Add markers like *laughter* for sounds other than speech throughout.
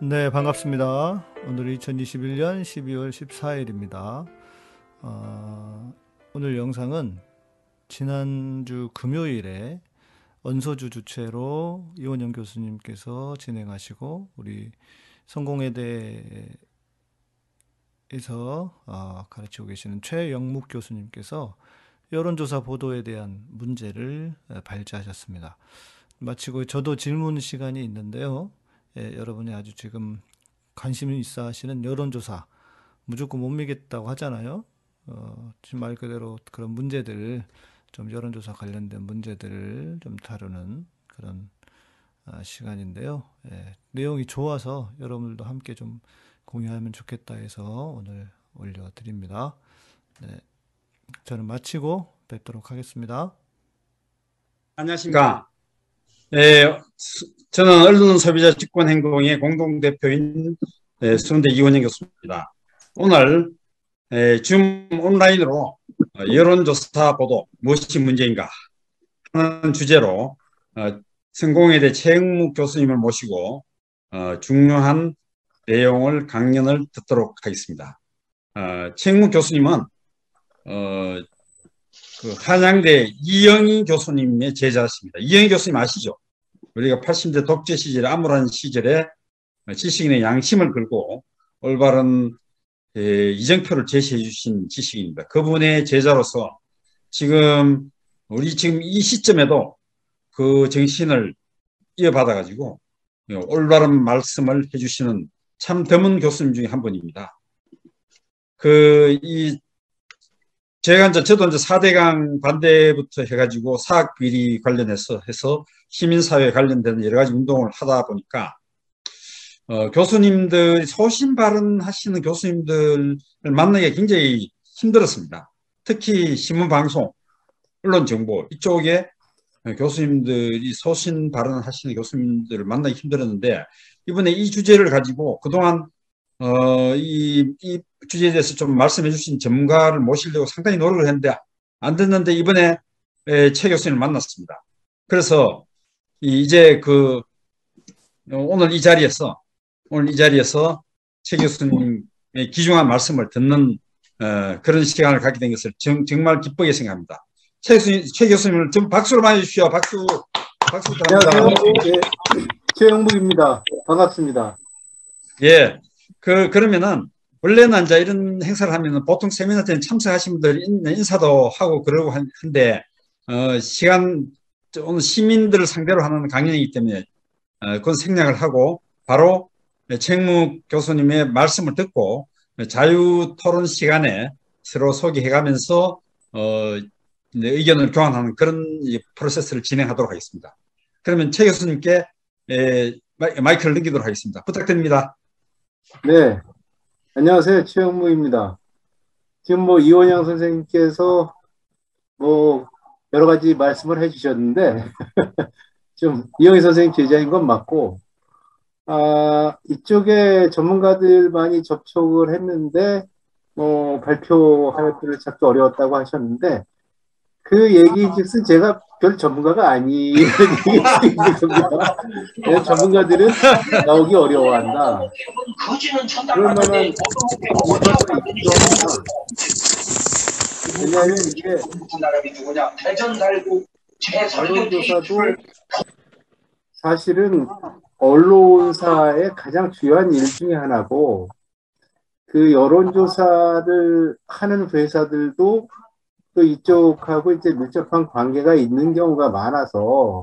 네, 반갑습니다. 오늘 2021년 12월 14일입니다. 어, 오늘 영상은 지난주 금요일에 언소주 주최로 이원영 교수님께서 진행하시고 우리 성공회대에서 어, 가르치고 계시는 최영묵 교수님께서 여론조사 보도에 대한 문제를 발제하셨습니다. 마치고 저도 질문 시간이 있는데요. 예, 여러분이 아주 지금 관심이 있어 하시는 여론조사 무조건 못 믿겠다고 하잖아요. 어, 지금 말 그대로 그런 문제들 좀 여론조사 관련된 문제들을 좀 다루는 그런 아, 시간인데요. 예, 내용이 좋아서 여러분들도 함께 좀 공유하면 좋겠다 해서 오늘 올려드립니다. 네, 저는 마치고 뵙도록 하겠습니다. 안녕하십니까. 예, 저는 언론 소비자 직권 행동의 공동 대표인 예, 수원대 이원영 교수입니다. 오늘 예, 줌 온라인으로 어, 여론조사 보도 무엇이 문제인가 하는 주제로 어, 성공회대 최영묵 교수님을 모시고 어, 중요한 내용을 강연을 듣도록 하겠습니다. 최영묵 교수님은 그 한양대 이영희 교수님의 제자십니다. 이영희 교수님 아시죠? 우리가 80대 독재 시절에 암울한 시절에 지식인의 양심을 걸고 올바른 에, 이정표를 제시해 주신 지식인입니다. 그분의 제자로서 지금 우리 지금 이 시점에도 그 정신을 이어받아 가지고 올바른 말씀을 해주시는 참 드문 교수님 중에 한 분입니다. 그 이 제가 이제 저도 이제 4대강 반대부터 해가지고 사학 비리 관련해서 해서 시민사회 관련된 여러 가지 운동을 하다 보니까 어, 교수님들 소신 발언하시는 교수님들을 만나기가 굉장히 힘들었습니다. 특히 신문 방송, 언론 정보 이쪽에 교수님들이 소신 발언하시는 교수님들을 만나기 힘들었는데 이번에 이 주제를 가지고 그동안 어, 이, 이 주제에 대해서 좀 말씀해 주신 전문가를 모시려고 상당히 노력을 했는데 안 됐는데 이번에 최 교수님을 만났습니다. 그래서 이제 그 오늘 이 자리에서 오늘 이 자리에서 최 교수님의 귀중한 말씀을 듣는 어, 그런 시간을 갖게 된 것을 정, 말 기쁘게 생각합니다. 최 교수님, 최 교수님을 좀 박수로 맞아 주시오. 박수. 박수 안녕하세요. 예, 최영묵입니다. 반갑습니다. 예. 그, 그러면은, 원래는 이제 이런 행사를 하면은 보통 세미나 때는 참석하신 분들 인사도 하고 그러고 한데, 어, 시간, 오늘 시민들을 상대로 하는 강연이기 때문에, 어, 그건 생략을 하고, 바로 책무 교수님의 말씀을 듣고, 자유 토론 시간에 서로 소개해 가면서, 어, 의견을 교환하는 그런 프로세스를 진행하도록 하겠습니다. 그러면 최 교수님께 에, 마이크를 넘기도록 하겠습니다. 부탁드립니다. 네. 안녕하세요. 최영무입니다. 지금 뭐 이원영 선생님께서 뭐 여러 가지 말씀을 해주셨는데 *laughs* 좀 이영희 선생님 제자인 건 맞고 아 이쪽에 전문가들 많이 접촉을 했는데 뭐 발표할 때를 찾기 어려웠다고 하셨는데 그 얘기즉슨 제가 별 전문가가 아니라는 *laughs* 얘기입니다. 전문가들은 나오기 어려워한다. 그럴 만한 왜냐하면 이게 언론조사도 사실은 언론사의 가장 중요한 일 중에 하나고 그 여론조사를 하는 회사들도 또 이쪽하고 이제 밀접한 관계가 있는 경우가 많아서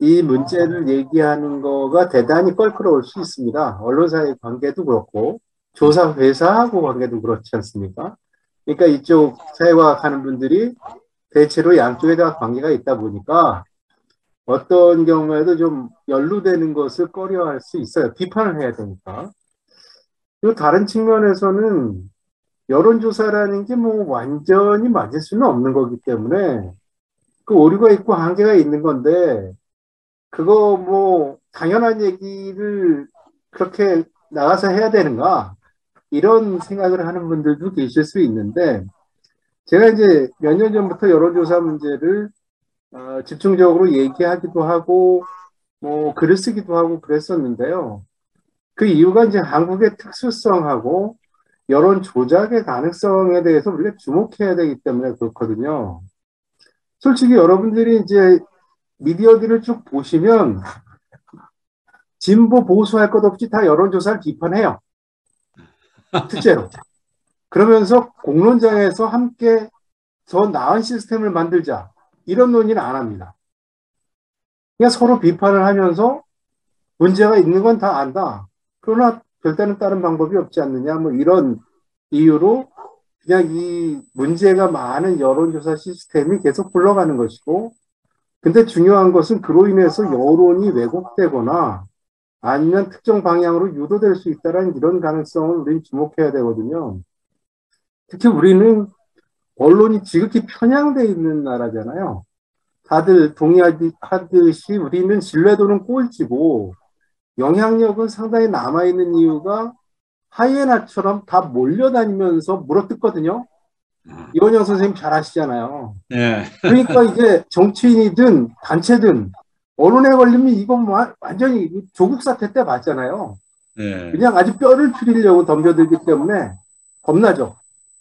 이 문제를 얘기하는 거가 대단히 껄끄러울 수 있습니다. 언론사의 관계도 그렇고 조사 회사하고 관계도 그렇지 않습니까? 그러니까 이쪽 사회과학 하는 분들이 대체로 양쪽에 다 관계가 있다 보니까 어떤 경우에도 좀 연루되는 것을 꺼려 할 수 있어요. 비판을 해야 되니까. 그리고 다른 측면에서는 여론조사라는 게 뭐 완전히 맞을 수는 없는 거기 때문에 그 오류가 있고 한계가 있는 건데 그거 뭐 당연한 얘기를 그렇게 나가서 해야 되는가 이런 생각을 하는 분들도 계실 수 있는데 제가 이제 몇 년 전부터 여론조사 문제를 어, 집중적으로 얘기하기도 하고 뭐 글을 쓰기도 하고 그랬었는데요. 그 이유가 이제 한국의 특수성하고 여론 조작의 가능성에 대해서 우리가 주목해야 되기 때문에 그렇거든요. 솔직히 여러분들이 이제 미디어들을 쭉 보시면 진보 보수할 것 없이 다 여론조사를 비판해요. 실제로. 그러면서 공론장에서 함께 더 나은 시스템을 만들자. 이런 논의는 안 합니다. 그냥 서로 비판을 하면서 문제가 있는 건 다 안다. 그러나 별다른 다른 방법이 없지 않느냐. 뭐 이런 이유로 그냥 이 문제가 많은 여론조사 시스템이 계속 굴러가는 것이고, 근데 중요한 것은 그로 인해서 여론이 왜곡되거나 아니면 특정 방향으로 유도될 수 있다는 이런 가능성을 우리는 주목해야 되거든요. 특히 우리는 언론이 지극히 편향돼 있는 나라잖아요. 다들 동의하듯이 우리는 신뢰도는 꼴찌고 영향력은 상당히 남아있는 이유가 하이에나처럼 다 몰려다니면서 물어뜯거든요. 이원영 선생님 잘 아시잖아요. 예. 그러니까 이제 정치인이든 단체든 언론에 걸리면 이건 뭐 완전히 조국 사태 때 봤잖아요. 예. 그냥 아주 뼈를 추리려고 덤벼들기 때문에 겁나죠.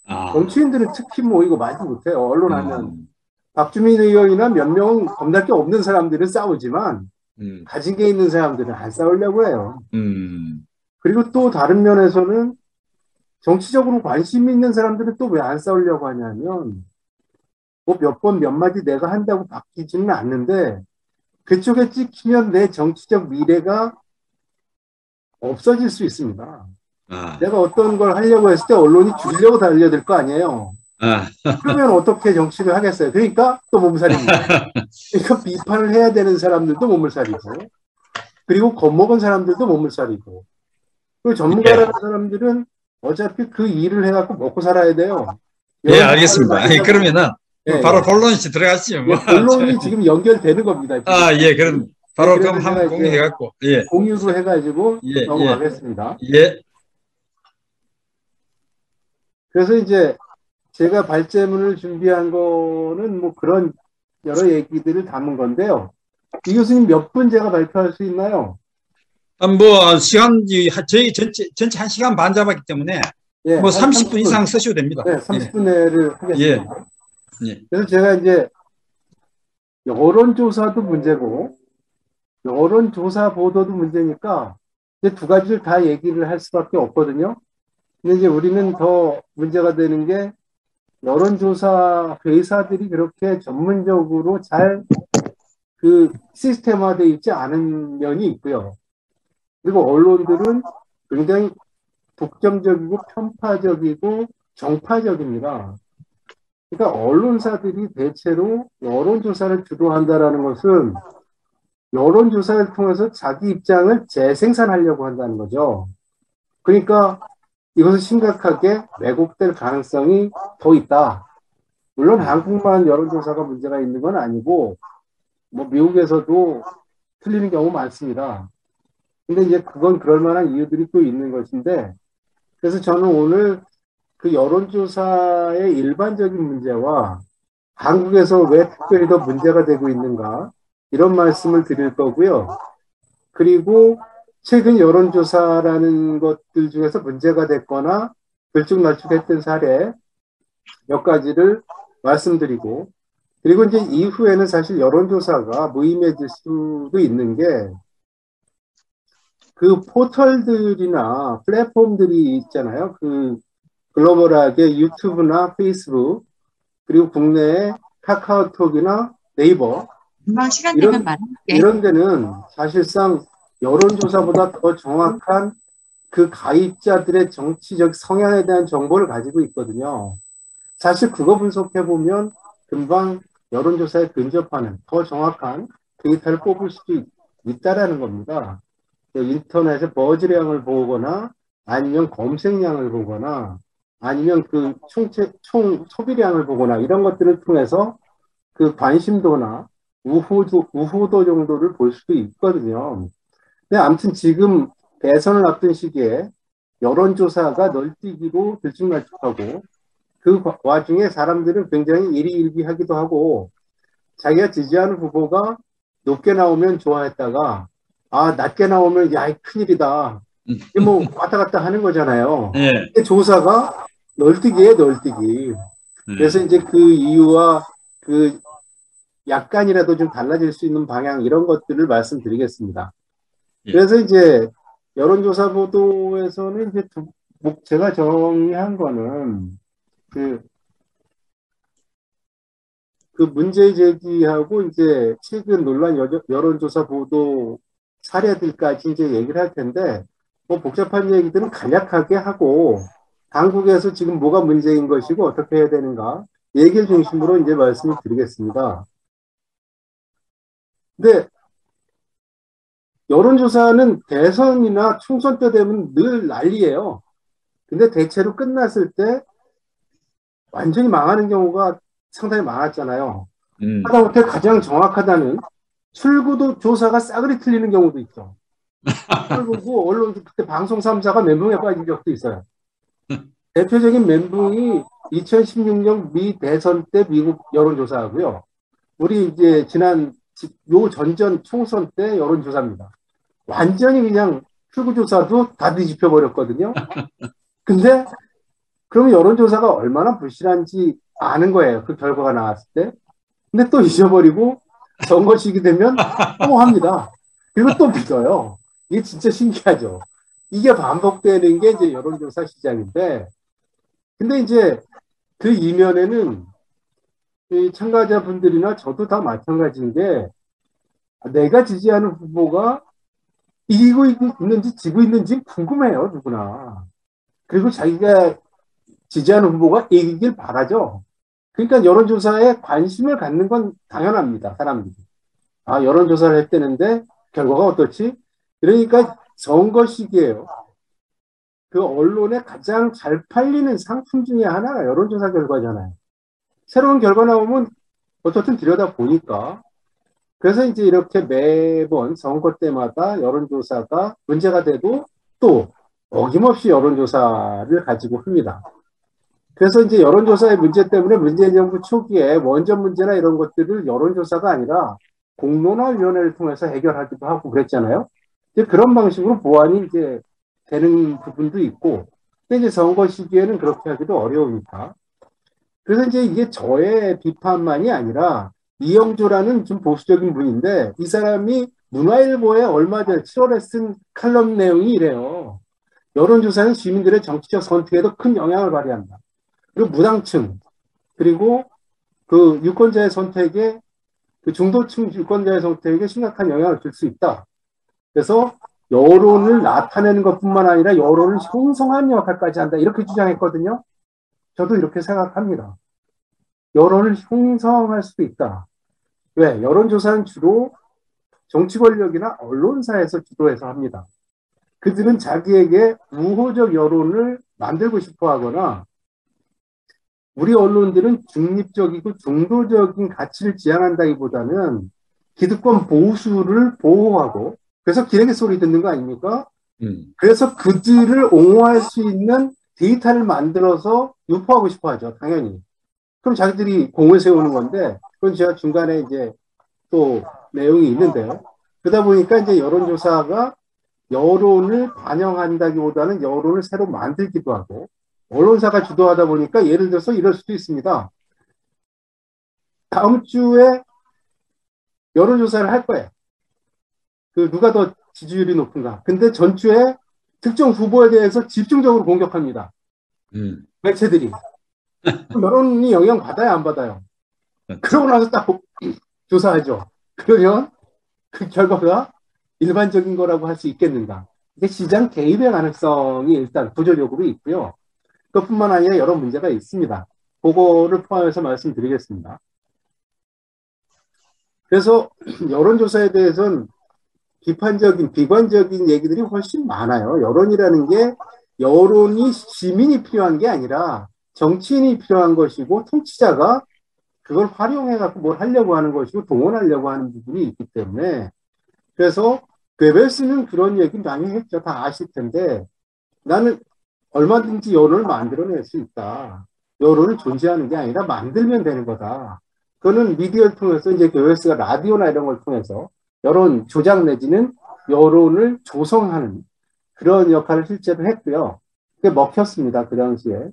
아. 정치인들은 특히 뭐 이거 말도 못해요. 언론 하면. 음. 박주민 의원이나 몇 명은 겁날 게 없는 사람들은 싸우지만 음. 가진 게 있는 사람들은 안 싸우려고 해요. 음. 그리고 또 다른 면에서는 정치적으로 관심 있는 사람들은 또 왜 안 싸우려고 하냐면 뭐 몇 번 몇 마디 내가 한다고 바뀌지는 않는데 그쪽에 찍히면 내 정치적 미래가 없어질 수 있습니다. 아. 내가 어떤 걸 하려고 했을 때 언론이 죽이려고 달려들 거 아니에요. 아. 그러면 어떻게 정치를 하겠어요? 그러니까 또 몸살입니다. *laughs* 그러니까 비판을 해야 되는 사람들도 몸살이고, 그리고 겁먹은 사람들도 몸살이고, 그리고 전문가라는 사람들은 어차피 그 일을 해갖고 먹고 살아야 돼요. 예, 알겠습니다. 예, 그러면은 예, 바로 예. 본론시 들어가시죠. 뭐. 예, 본론이 지금 연결되는 겁니다. 아, 예, 그럼 바로 그래서 그럼 이제 공유해 갖고. 예. 공유도 해가지고 예, 넘어가겠습니다. 예. 그래서 이제 제가 발제문을 준비한 거는 뭐 그런 여러 얘기들을 담은 건데요. 이 교수님 몇 분 제가 발표할 수 있나요? 아, 뭐 시간 저희 전체 전체 한 시간 반 잡았기 때문에 예, 뭐한 30분 이상 쓰셔도 됩니다. 네, 30분 내를 하겠습니다. 예. 그래서 제가 이제 여론조사도 문제고 여론조사 보도도 문제니까 이제 두 가지를 다 얘기를 할 수밖에 없거든요. 근데 이제 우리는 더 문제가 되는 게 여론조사 회사들이 그렇게 전문적으로 잘 그 시스템화되어 있지 않은 면이 있고요. 그리고 언론들은 굉장히 독점적이고 편파적이고 정파적입니다. 그러니까 언론사들이 대체로 여론조사를 주도한다라는 것은 여론조사를 통해서 자기 입장을 재생산하려고 한다는 거죠. 그러니까 이것은 심각하게 왜곡될 가능성이 더 있다. 물론 한국만 여론조사가 문제가 있는 건 아니고, 뭐 미국에서도 틀리는 경우 많습니다. 근데 이제 그건 그럴 만한 이유들이 또 있는 것인데, 그래서 저는 오늘 그 여론조사의 일반적인 문제와 한국에서 왜 특별히 더 문제가 되고 있는가, 이런 말씀을 드릴 거고요. 그리고 최근 여론조사라는 것들 중에서 문제가 됐거나 들쭉날쭉했던 사례 몇 가지를 말씀드리고 그리고 이제 이후에는 사실 여론조사가 무의미해질 수도 있는 게 그 포털들이나 플랫폼들이 있잖아요. 그 글로벌하게 유튜브나 페이스북 그리고 국내에 카카오톡이나 네이버 이런-. 이런 데는 사실상 여론조사보다 더 정확한 그 가입자들의 정치적 성향에 대한 정보를 가지고 있거든요. 사실 그거 분석해 보면 금방 여론조사에 근접하는 더 정확한 데이터를 뽑을 수도 있- 있다라는 겁니다. 인터넷에 버즈량을 보거나 아니면 검색량을 보거나 아니면 그 총체, 총 소비량을 보거나 이런 것들을 통해서 그 관심도나 우호도, 우호도 정도를 볼 수도 있거든요. 근데 아무튼 지금 대선을 앞둔 시기에 여론조사가 널뛰기로 들쭉날쭉하고 그 과- 와중에 사람들은 굉장히 일희일비하기도 하고 자기가 지지하는 후보가 높게 나오면 좋아했다가 아 낮게 나오면 야 큰일이다 뭐 왔다 갔다 하는 거잖아요. 예. 근데 조사가 널뛰기에 널뛰기. 예. 그래서 이제 그 이유와 그 약간이라도 좀 달라질 수 있는 방향 이런 것들을 말씀드리겠습니다. 예. 그래서 이제 여론조사 보도에서는 이제 두- 뭐 제가 정리한 거는 그, 그 문제 제기하고 이제 최근 논란 여- 여론조사 보도 사례들까지 이제 얘기를 할 텐데 뭐 복잡한 얘기들은 간략하게 하고 당국에서 지금 뭐가 문제인 것이고 어떻게 해야 되는가 얘기를 중심으로 이제 말씀을 드리겠습니다. 근데 여론조사는 대선이나 총선 때 되면 늘 난리예요. 근데 대체로 끝났을 때 완전히 망하는 경우가 상당히 많았잖아요. 음. 하다못해 가장 정확하다는 출구도 조사가 싸그리 틀리는 경우도 있죠. *laughs* 출구고 언론 그때 방송 3사가 멘붕에 빠진 적도 있어요. 대표적인 멘붕이 2016년 미 대선 때 미국 여론조사하고요. 우리 이제 지난 지- 요 전전 총선 때 여론조사입니다. 완전히 그냥 출구조사도 다 뒤집혀 버렸거든요. 근데 그러면 여론조사가 얼마나 불실한지 아는 거예요. 그 결과가 나왔을 때. 근데 또 잊어버리고 선거 시기 되면 또 합니다. 그리고 또 믿어요. 이게 진짜 신기하죠. 이게 반복되는 게 이제 여론조사 시장인데, 근데 이제 그 이면에는 이 참가자분들이나 저도 다 마찬가지인 게 내가 지지하는 후보가 이기고 있는지 지고 있는지 궁금해요, 누구나. 그리고 자기가 지지하는 후보가 이기길 바라죠. 그러니까 여론조사에 관심을 갖는 건 당연합니다, 사람들이. 아, 여론조사를 했다는데 결과가 어떻지? 그러니까 선거 시기에요. 그 언론에 가장 잘 팔리는 상품 중에 하나가 여론조사 결과잖아요. 새로운 결과 나오면 어떻든 들여다 보니까. 그래서 이제 이렇게 매번 선거 때마다 여론조사가 문제가 되고 또 어김없이 여론조사를 가지고 합니다. 그래서 이제 여론조사의 문제 때문에 문재인 정부 초기에 원전 문제나 이런 것들을 여론조사가 아니라 공론화위원회를 통해서 해결하기도 하고 그랬잖아요. 이제 그런 방식으로 보완이 이제 되는 부분도 있고, 근데 이제 선거 시기에는 그렇게 하기도 어려우니까. 그래서 이제 이게 저의 비판만이 아니라 이영조라는 좀 보수적인 분인데 이 사람이 문화일보에 얼마 전 7월에 쓴 칼럼 내용이 이래요. 여론조사는 시민들의 정치적 선택에도 큰 영향을 발휘한다. 그리고 무당층, 그리고 그 유권자의 선택에, 그 중도층 유권자의 선택에 심각한 영향을 줄 수 있다. 그래서 여론을 나타내는 것 뿐만 아니라 여론을 형성하는 역할까지 한다. 이렇게 주장했거든요. 저도 이렇게 생각합니다. 여론을 형성할 수도 있다. 왜? 여론조사는 주로 정치 권력이나 언론사에서 주도해서 합니다. 그들은 자기에게 우호적 여론을 만들고 싶어 하거나 우리 언론들은 중립적이고 중도적인 가치를 지향한다기보다는 기득권 보수를 보호하고 그래서 기레기 소리 듣는 거 아닙니까? 음. 그래서 그들을 옹호할 수 있는 데이터를 만들어서 유포하고 싶어 하죠, 당연히. 그럼 자기들이 공을 세우는 건데, 그건 제가 중간에 이제 또 내용이 있는데요. 그러다 보니까 이제 여론조사가 여론을 반영한다기보다는 여론을 새로 만들기도 하고, 언론사가 주도하다 보니까 예를 들어서 이럴 수도 있습니다. 다음 주에 여론조사를 할 거예요. 그 누가 더 지지율이 높은가. 근데 전주에 특정 후보에 대해서 집중적으로 공격합니다. 음. 매체들이. 여론이 영향 받아요, 안 받아요? 그러고 나서 딱 조사하죠. 그러면 그 결과가 일반적인 거라고 할 수 있겠는가. 이게 시장 개입의 가능성이 일단 구조적으로 있고요. 그것뿐만 아니라 여러 문제가 있습니다. 그거를 포함해서 말씀드리겠습니다. 그래서 *clears throat* 여론조사에 대해서는 비판적인, 비관적인 얘기들이 훨씬 많아요. 여론이라는 게 여론이 시민이 필요한 게 아니라 정치인이 필요한 것이고 통치자가 그걸 활용해 갖고 뭘 하려고 하는 것이고 동원하려고 하는 부분이 있기 때문에 그래서 괴벨스는 그런 얘기 많이 했죠. 다 아실 텐데 나는 얼마든지 여론을 만들어낼 수 있다. 여론을 존재하는 게 아니라 만들면 되는 거다. 그거는 미디어를 통해서 이제 괴벨스가 라디오나 이런 걸 통해서 여론 조작 내지는 여론을 조성하는 그런 역할을 실제로 했고요. 그게 먹혔습니다. 그 당시에.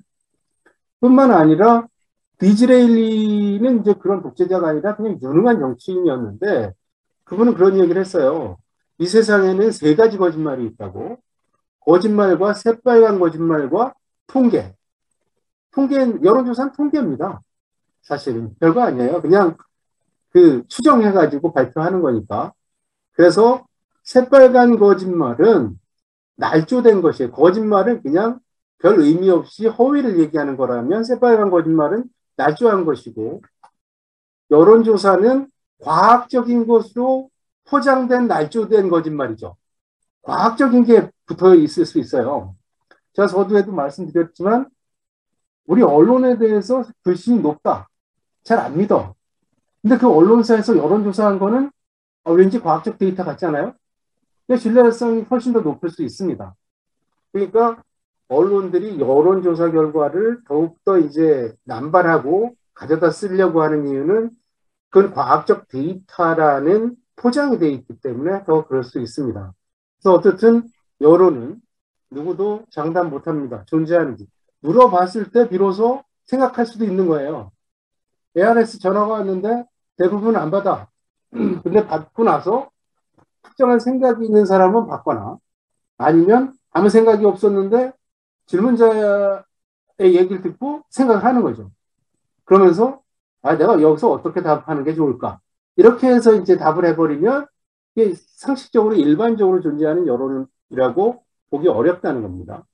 뿐만 아니라 디즈레일리는 이제 그런 독재자가 아니라 그냥 유능한 정치인이었는데 그분은 그런 얘기를 했어요. 이 세상에는 세 가지 거짓말이 있다고. 거짓말과 새빨간 거짓말과 통계. 통계는 여론조사는 통계입니다. 사실은 별거 아니에요. 그냥 그 추정해가지고 발표하는 거니까. 그래서 새빨간 거짓말은 날조된 것이에요. 거짓말은 그냥 별 의미 없이 허위를 얘기하는 거라면 새빨간 거짓말은 날조한 것이고 여론조사는 과학적인 것으로 포장된 날조된 거짓말이죠. 과학적인 게 붙어 있을 수 있어요. 제가 서두에도 말씀드렸지만 우리 언론에 대해서 불신이 높다. 잘 안 믿어. 근데 그 언론사에서 여론조사한 거는 어, 왠지 과학적 데이터 같잖아요. 신뢰성이 훨씬 더 높을 수 있습니다. 그러니까 언론들이 여론조사 결과를 더욱더 이제 남발하고 가져다 쓰려고 하는 이유는 그건 과학적 데이터라는 포장이 되어 있기 때문에 더 그럴 수 있습니다. 그래서 어쨌든 여론은 누구도 장담 못합니다. 존재하는지. 물어봤을 때 비로소 생각할 수도 있는 거예요. ARS 전화가 왔는데 대부분 안 받아. *clears throat* 근데 받고 나서 특정한 생각이 있는 사람은 받거나 아니면 아무 생각이 없었는데 질문자의 얘기를 듣고 생각을 하는 거죠. 그러면서 아, 내가 여기서 어떻게 답하는 게 좋을까? 이렇게 해서 이제 답을 해버리면 이게 상식적으로 일반적으로 존재하는 여론이라고 보기 어렵다는 겁니다.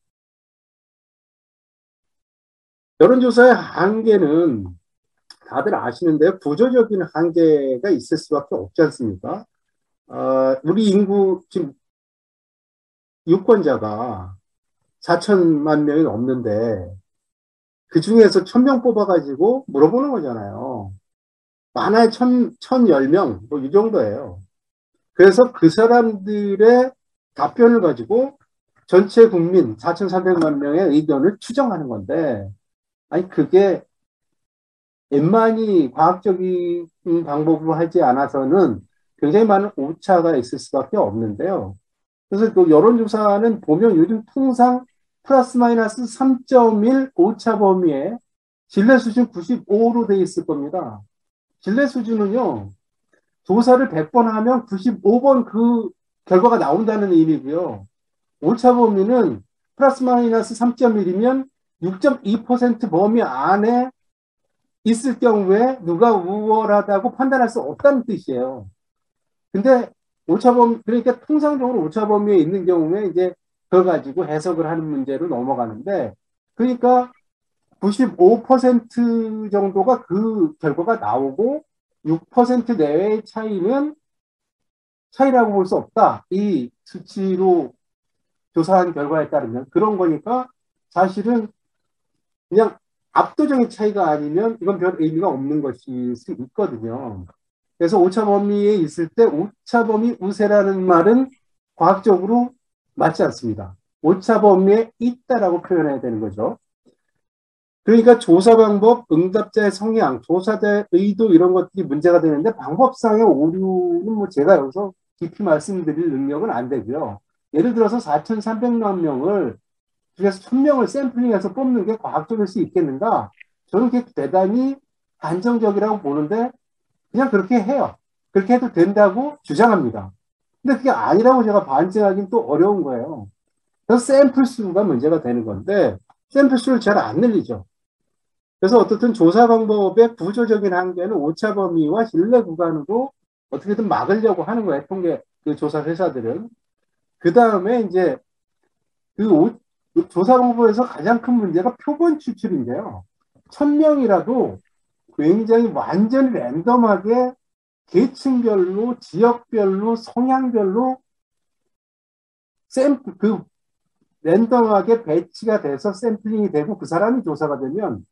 여론조사의 한계는 다들 아시는데 구조적인 한계가 있을 수밖에 없지 않습니까? 어, 우리 인구 지금 유권자가 4천만 명이 넘는데 그 중에서 1000명 뽑아가지고 물어보는 거잖아요. 많아야 1000, 1010명, 뭐 이 정도예요. 그래서 그 사람들의 답변을 가지고 전체 국민 4,300만 명의 의견을 추정하는 건데, 아니, 그게 웬만히 과학적인 방법으로 하지 않아서는 굉장히 많은 오차가 있을 수밖에 없는데요. 그래서 그 여론조사는 보면 요즘 통상 플러스 마이너스 3.1 오차 범위에 신뢰 수준 95로 돼 있을 겁니다. 신뢰 수준은요, 조사를 100번 하면 95번 그 결과가 나온다는 의미고요. 오차 범위는 플러스 마이너스 3.1이면 6.2% 범위 안에 있을 경우에 누가 우월하다고 판단할 수 없다는 뜻이에요. 근데 오차범 그러니까 통상적으로 오차범위에 있는 경우에 이제 그걸 가지고 해석을 하는 문제로 넘어가는데 그러니까 95% 정도가 그 결과가 나오고 6% 내외의 차이는 차이라고 볼 수 없다. 이 수치로 조사한 결과에 따르면 그런 거니까 사실은 그냥 압도적인 차이가 아니면 이건 별 의미가 없는 것일 수 있거든요. 그래서 오차 범위에 있을 때 오차 범위 우세라는 말은 과학적으로 맞지 않습니다. 오차 범위에 있다라고 표현해야 되는 거죠. 그러니까 조사 방법, 응답자의 성향, 조사자의 의도 이런 것들이 문제가 되는데 방법상의 오류는 뭐 제가 여기서 깊이 말씀드릴 능력은 안 되고요. 예를 들어서 4,300만 명을 그래서 1000명을 샘플링해서 뽑는 게 과학적일 수 있겠는가? 저는 그게 대단히 한정적이라고 보는데 그냥 그렇게 해요. 그렇게 해도 된다고 주장합니다. 근데 그게 아니라고 제가 반증하기는 또 어려운 거예요. 그래서 샘플 수가 문제가 되는 건데 샘플 수를 잘 안 늘리죠. 그래서 어떻든 조사 방법의 구조적인 한계는 오차 범위와 신뢰 구간으로 어떻게든 막으려고 하는 거예요. 통계 그 조사 회사들은. 그 다음에 이제 그 오, 조사 방법에서 가장 큰 문제가 표본 추출인데요. 천 명이라도 굉장히 완전히 랜덤하게 계층별로, 지역별로, 성향별로 샘플, 그 랜덤하게 배치가 돼서 샘플링이 되고 그 사람이 조사가 되면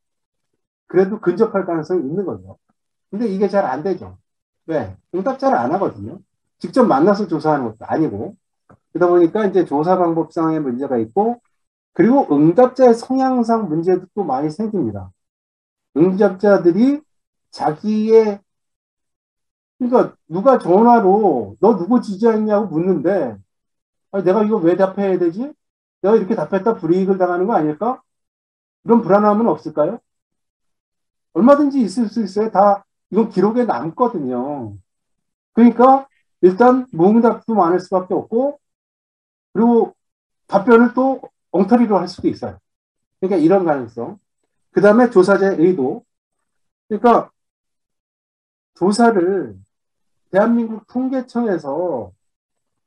그래도 근접할 가능성이 있는 거죠. 근데 이게 잘 안 되죠. 왜? 응답자를 안 하거든요. 직접 만나서 조사하는 것도 아니고. 그러다 보니까 이제 조사 방법상의 문제가 있고, 그리고 응답자의 성향상 문제도 또 많이 생깁니다. 응답자들이 자기의, 그러니까 누가 전화로 너 누구 지지했냐고 묻는데, 아니, 내가 이거 왜 답해야 되지? 내가 이렇게 답했다 불이익을 당하는 거 아닐까? 이런 불안함은 없을까요? 얼마든지 있을 수 있어요. 다 이건 기록에 남거든요. 그러니까 일단 무응답도 많을 수밖에 없고 그리고 답변을 또 엉터리로 할 수도 있어요. 그러니까 이런 가능성. 그 다음에 조사자의 의도. 그러니까 조사를 대한민국 통계청에서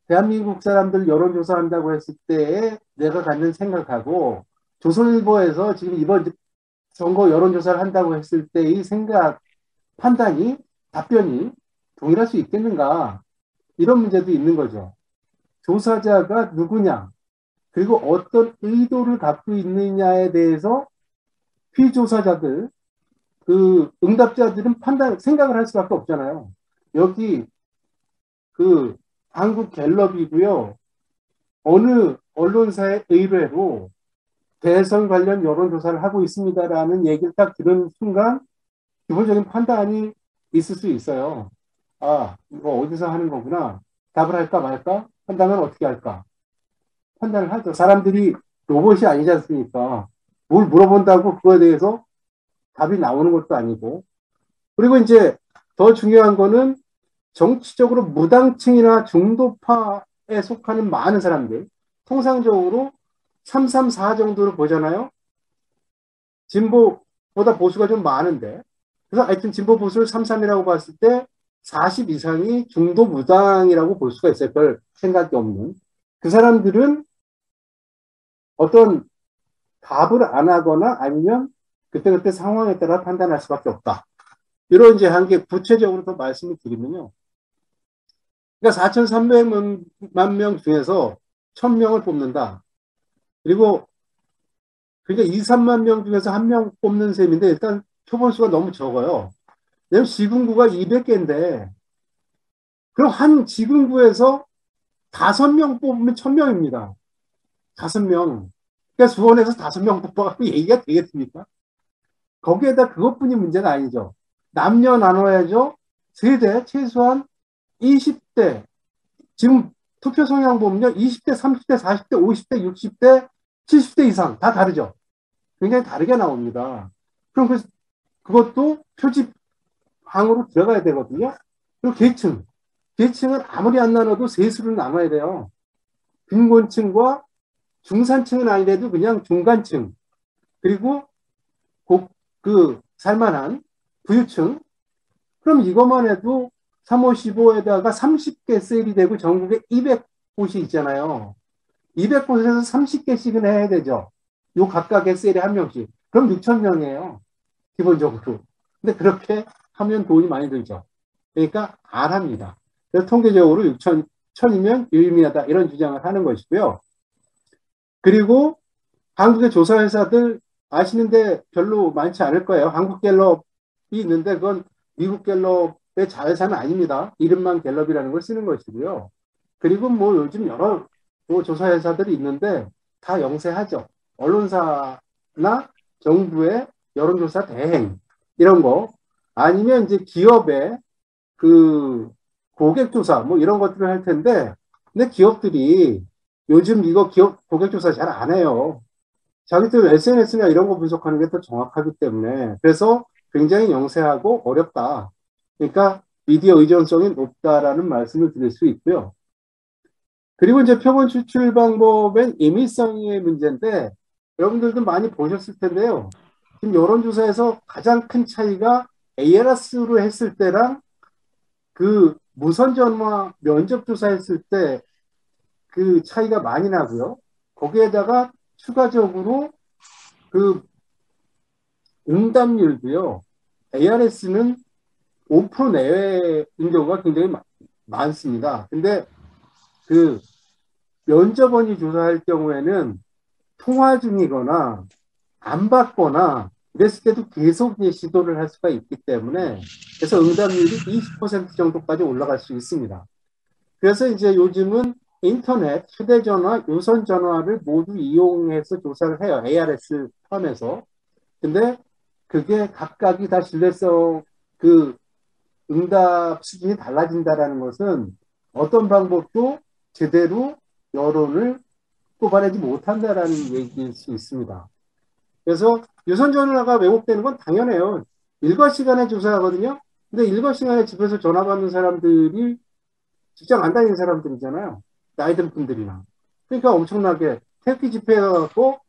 대한민국 사람들 여론조사한다고 했을 때에 내가 갖는 생각하고 조선일보에서 지금 이번 선거 여론조사를 한다고 했을 때의 생각, 판단이, 답변이 동일할 수 있겠는가. 이런 문제도 있는 거죠. 조사자가 누구냐, 그리고 어떤 의도를 갖고 있느냐에 대해서 피조사자들, 그 응답자들은 판단, 생각을 할 수밖에 없잖아요. 여기 그 한국 갤럽이고요. 어느 언론사의 의뢰로 대선 관련 여론조사를 하고 있습니다라는 얘기를 딱 들은 순간 기본적인 판단이 있을 수 있어요. 아, 이거 어디서 하는 거구나. 답을 할까 말까? 한다면 어떻게 할까? 판단을 하죠. 사람들이 로봇이 아니지 않습니까? 뭘 물어본다고 그거에 대해서 답이 나오는 것도 아니고. 그리고 이제 더 중요한 거는 정치적으로 무당층이나 중도파에 속하는 많은 사람들, 통상적으로 334 정도로 보잖아요. 진보보다 보수가 좀 많은데. 그래서 하여튼 진보 보수를 33이라고 봤을 때 40 이상이 중도 무당이라고 볼 수가 있어요. 별 생각이 없는. 그 사람들은 어떤 답을 안 하거나 아니면 그때그때 상황에 따라 판단할 수밖에 없다. 이런 이제 한개 구체적으로 더 말씀을 드리면요. 그러니까 4,300만 명 중에서 1,000명을 뽑는다. 그리고 그러니까 2, 3만 명 중에서 한 명 뽑는 셈인데 일단 표본수가 너무 적어요. 왜냐면 지금구가 200개인데 그럼 한 지금구에서 5명 뽑으면 1000명입니다. 5명. 그러니까 수원에서 5명 뽑아가지고 얘기가 되겠습니까? 거기에다 그것뿐이 문제가 아니죠. 남녀 나눠야죠. 세대 최소한 20대 지금 투표 성향 보면요. 20대, 30대, 40대, 50대, 60대, 70대 이상 다 다르죠. 굉장히 다르게 나옵니다. 그럼 그, 그것도 표집항으로 들어가야 되거든요. 그리고 계층. 계층은 아무리 안 나눠도 세수를 나눠야 돼요. 빈곤층과 중산층은 아니래도 그냥 중간층. 그리고 고, 그 살만한 부유층. 그럼 이것만 해도 355에다가 30개 세일이 되고 전국에 200곳이 있잖아요. 200곳에서 30개씩은 해야 되죠. 요 각각의 세일에 한 명씩. 그럼 6천 명이에요. 기본적으로. 근데 그렇게 하면 돈이 많이 들죠. 그러니까 안 합니다. 그래서 통계적으로 6천, 1000이면 유의미하다. 이런 주장을 하는 것이고요. 그리고 한국의 조사회사들 아시는데 별로 많지 않을 거예요. 한국 갤럽이 있는데 그건 미국 갤럽의 자회사는 아닙니다. 이름만 갤럽이라는 걸 쓰는 것이고요. 그리고 뭐 요즘 여러 뭐 조사회사들이 있는데 다 영세하죠. 언론사나 정부의 여론조사 대행 이런 거 아니면 이제 기업의 그 고객조사 뭐 이런 것들을 할 텐데 근데 기업들이 요즘 이거 기업 고객조사 잘 안 해요. 자기들 SNS나 이런 거 분석하는 게 더 정확하기 때문에 그래서 굉장히 영세하고 어렵다. 그러니까 미디어 의존성이 높다라는 말씀을 드릴 수 있고요. 그리고 이제 표본 추출 방법은 임의성의 문제인데 여러분들도 많이 보셨을 텐데요. 지금 여론조사에서 가장 큰 차이가 ARS로 했을 때랑 그 무선 전화 면접 조사 했을 때 그 차이가 많이 나고요. 거기에다가 추가적으로 그 응답률도요. ARS는 5% 내외인 경우가 굉장히 많습니다. 근데 그 면접원이 조사할 경우에는 통화 중이거나 안 받거나 이랬을 때도 계속 시도를 할 수가 있기 때문에 그래서 응답률이 20% 정도까지 올라갈 수 있습니다. 그래서 이제 요즘은 인터넷, 휴대전화, 유선전화를 모두 이용해서 조사를 해요. ARS 포함해서. 근데 그게 각각이 다 신뢰성 그 응답 수준이 달라진다라는 것은 어떤 방법도 제대로 여론을 뽑아내지 못한다라는 얘기일 수 있습니다. 그래서 유선 전화가 왜곡되는 건 당연해요. 일과 시간에 조사하거든요. 근데 일과 시간에 집에서 전화 받는 사람들이 직장 안 다니는 사람들이잖아요. 나이 든 분들이나. 그러니까 엄청나게 태극기 집회하고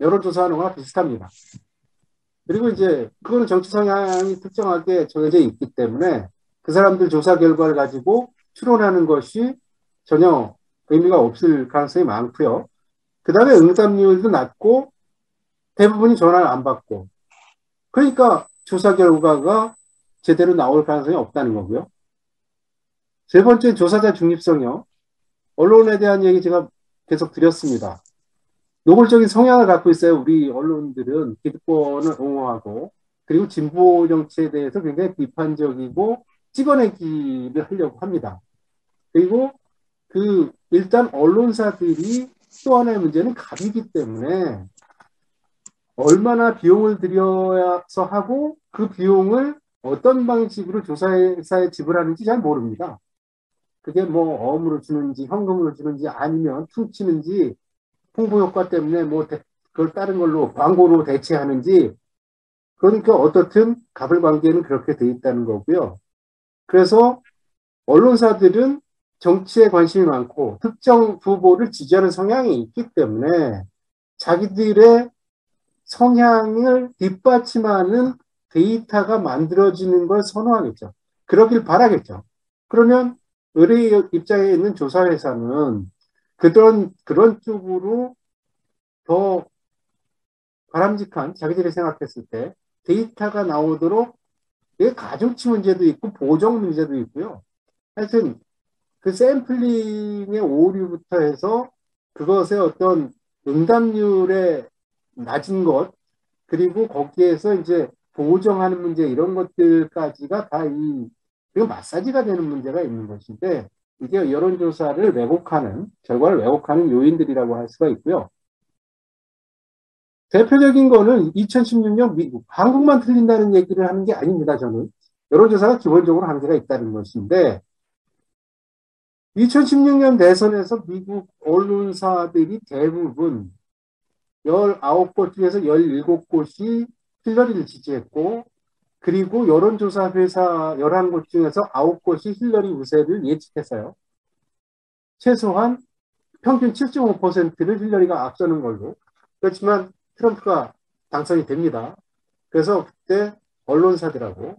여론조사하는 거랑 비슷합니다. 그리고 이제 그거는 정치 성향이 특정하게 정해져 있기 때문에 그 사람들 조사 결과를 가지고 추론하는 것이 전혀 의미가 없을 가능성이 많고요. 그 다음에 응답률도 낮고 대부분이 전화를 안 받고 그러니까 조사 결과가 제대로 나올 가능성이 없다는 거고요. 세 번째 조사자 중립성이요. 언론에 대한 얘기 제가 계속 드렸습니다. 노골적인 성향을 갖고 있어요. 우리 언론들은 기득권을 옹호하고 그리고 진보 정치에 대해서 굉장히 비판적이고 찍어내기를 하려고 합니다. 그리고 그 일단 언론사들이 또 하나의 문제는 갑이기 때문에 얼마나 비용을 들여서 하고 그 비용을 어떤 방식으로 조사회사에 지불하는지 잘 모릅니다. 그게 뭐 어음으로 주는지 현금으로 주는지 아니면 퉁치는지 홍보 효과 때문에 뭐 그걸 다른 걸로 광고로 대체하는지 그러니까 어떻든 갑을 관계는 그렇게 돼 있다는 거고요. 그래서 언론사들은 정치에 관심이 많고 특정 후보를 지지하는 성향이 있기 때문에 자기들의 성향을 뒷받침하는 데이터가 만들어지는 걸 선호하겠죠. 그러길 바라겠죠. 그러면 의뢰 입장에 있는 조사회사는 그런, 그런 쪽으로 더 바람직한 자기들이 생각했을 때 데이터가 나오도록 가중치 문제도 있고 보정 문제도 있고요. 하여튼 그 샘플링의 오류부터 해서 그것의 어떤 응답률의 낮은 것 그리고 거기에서 이제 보정하는 문제 이런 것들까지가 다 이 마사지가 되는 문제가 있는 것인데 이게 여론조사를 왜곡하는 결과를 왜곡하는 요인들이라고 할 수가 있고요. 대표적인 거는 2016년 미국 한국만 틀린다는 얘기를 하는 게 아닙니다. 저는 여론조사가 기본적으로 한계가 있다는 것인데 2016년 대선에서 미국 언론사들이 대부분 19곳 중에서 17곳이 힐러리를 지지했고 그리고 여론조사 회사 11곳 중에서 9곳이 힐러리 우세를 예측했어요. 최소한 평균 7.5%를 힐러리가 앞서는 걸로. 그렇지만 트럼프가 당선이 됩니다. 그래서 그때 언론사들하고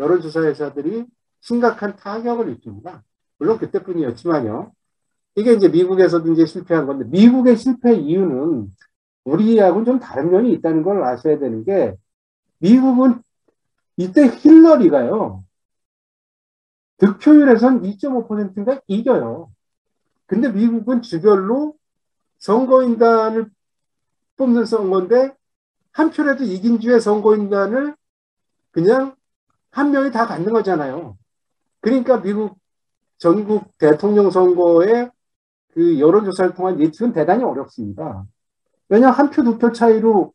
여론조사 회사들이 심각한 타격을 입힙니다. 물론 그때뿐이었지만요. 이게 이제 미국에서도 이제 실패한 건데 미국의 실패 이유는 우리하고는 좀 다른 면이 있다는 걸 아셔야 되는 게 미국은 이때 힐러리가요. 득표율에선 2.5%가 이겨요. 근데 미국은 주별로 선거인단을 뽑는 선거인데 한 표라도 이긴 주에 선거인단을 그냥 한 명이 다 갖는 거잖아요. 그러니까 미국 전국 대통령 선거에 그 여론조사를 통한 예측은 대단히 어렵습니다. 왜냐하면 한 표, 두 표 차이로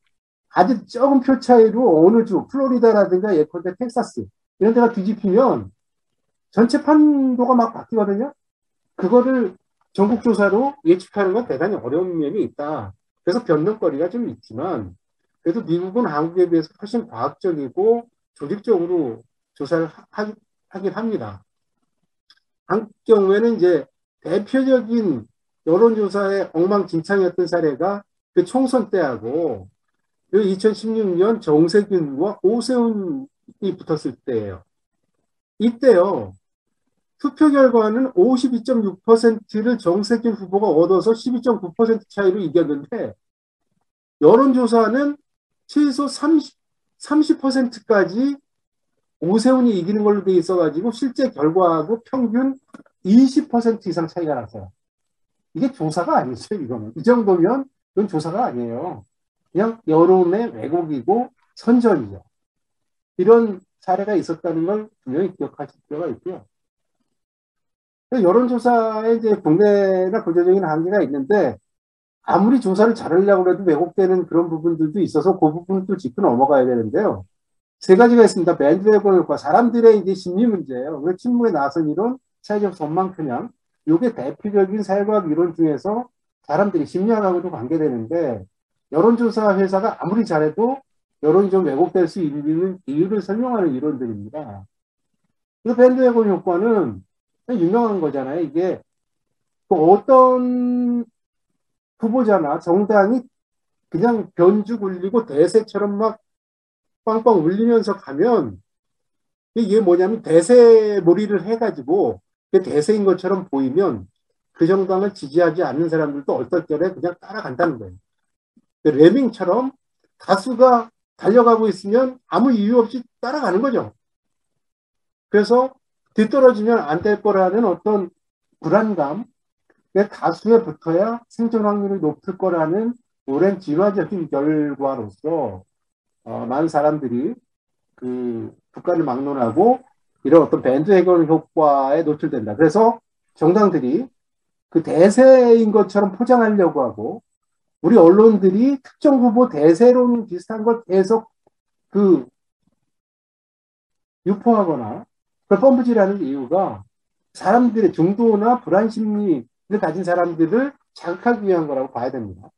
아주 적은 표 차이로 어느 주, 플로리다라든가 예컨대 텍사스 이런 데가 뒤집히면 전체 판도가 막 바뀌거든요. 그거를 전국 조사로 예측하는 건 대단히 어려운 면이 있다. 그래서 변명거리가 좀 있지만 그래도 미국은 한국에 비해서 훨씬 과학적이고 조직적으로 조사를 하, 하긴 합니다. 한국 경우에는 이제 대표적인 여론조사의 엉망진창이었던 사례가 그 총선 때하고 2016년 정세균과 오세훈이 붙었을 때예요. 이때요. 투표 결과는 52.6%를 정세균 후보가 얻어서 12.9% 차이로 이겼는데 여론조사는 최소 30, 30%까지 오세훈이 이기는 걸로 돼 있어가지고 실제 결과하고 평균 20% 이상 차이가 났어요. 이게 조사가 아니죠, 이거는. 이 정도면 이건 조사가 아니에요. 그냥 여론의 왜곡이고 선전이죠. 이런 사례가 있었다는 걸 분명히 기억하실 필요가 있고요. 여론조사에 이제 국내나国際적인 한계가 있는데 아무리 조사를 잘하려고 해도 왜곡되는 그런 부분들도 있어서 그 부분도 짚고 넘어가야 되는데요. 세 가지가 있습니다. 밴드웨건 효과, 사람들의 이제 심리 문제예요. 왜 침묵에 나선 이론, 사회적 전망 편향, 이게 대표적인 사회과학 이론 중에서 사람들이 심리학하고도 관계되는데 여론조사 회사가 아무리 잘해도 여론이 좀 왜곡될 수 있는 이유를 설명하는 이론들입니다. 그 밴드웨건 효과는 유명한 거잖아요. 이게 그 어떤 후보자나 정당이 그냥 변주 굴리고 대세처럼 막 빵빵 울리면서 가면 이게 뭐냐면 대세 몰이를 해가지고 대세인 것처럼 보이면 그 정당을 지지하지 않는 사람들도 얼떨결에 그냥 따라간다는 거예요. 그 레밍처럼 다수가 달려가고 있으면 아무 이유 없이 따라가는 거죠. 그래서 뒤떨어지면 안 될 거라는 어떤 불안감, 다수에 붙어야 생존 확률이 높을 거라는 오랜 진화적인 결과로서 어, 많은 사람들이 그 국가를 막론하고 이런 어떤 밴드웨건 효과에 노출된다. 그래서 정당들이 그 대세인 것처럼 포장하려고 하고 우리 언론들이 특정 후보 대세론 비슷한 걸 계속 그 유포하거나 그걸 펌프질하는 이유가 사람들의 중도나 불안 심리를 가진 사람들을 자극하기 위한 거라고 봐야 됩니다.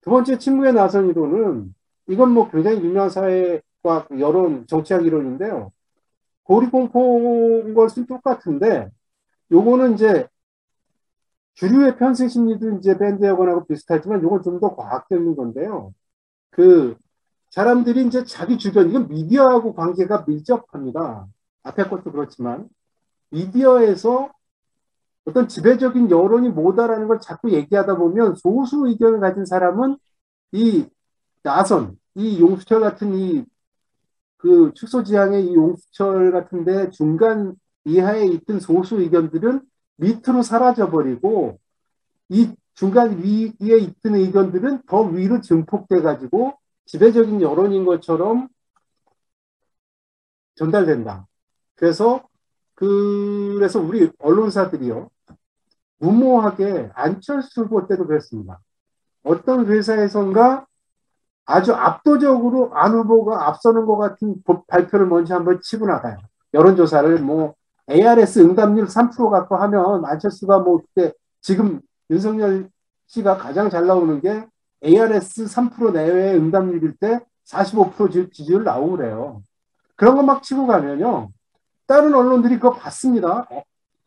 두 번째 침묵의 나선 이론은 이건 뭐 굉장히 유명한 사회과 여론 정치학 이론인데요. 고리공포인 것은 똑같은데 요거는 이제 주류의 편승 심리도 이제 밴드웨건하고 비슷하지만 요건 좀 더 과학적인 건데요. 그 사람들이 이제 자기 주변 이건 미디어하고 관계가 밀접합니다. 앞에 것도 그렇지만 미디어에서 어떤 지배적인 여론이 뭐다라는 걸 자꾸 얘기하다 보면 소수 의견을 가진 사람은 이 나선, 이 용수철 같은 이 그 축소지향의 이 용수철 같은데 중간 이하에 있던 소수 의견들은 밑으로 사라져 버리고 이 중간 위에 있던 의견들은 더 위로 증폭돼 가지고 지배적인 여론인 것처럼 전달된다. 그래서 그래서 우리 언론사들이요 무모하게 안철수 후보 때도 그랬습니다. 어떤 회사에선가 아주 압도적으로 안 후보가 앞서는 것 같은 발표를 먼저 한번 치고 나가요. 여론조사를 뭐 ARS 응답률 3% 갖고 하면 안철수가 뭐 그때 지금 윤석열 씨가 가장 잘 나오는 게 ARS 3% 내외의 응답률일 때 45% 지지율 나오고 그래요. 그런 거 막 치고 가면요. 다른 언론들이 그거 받습니다.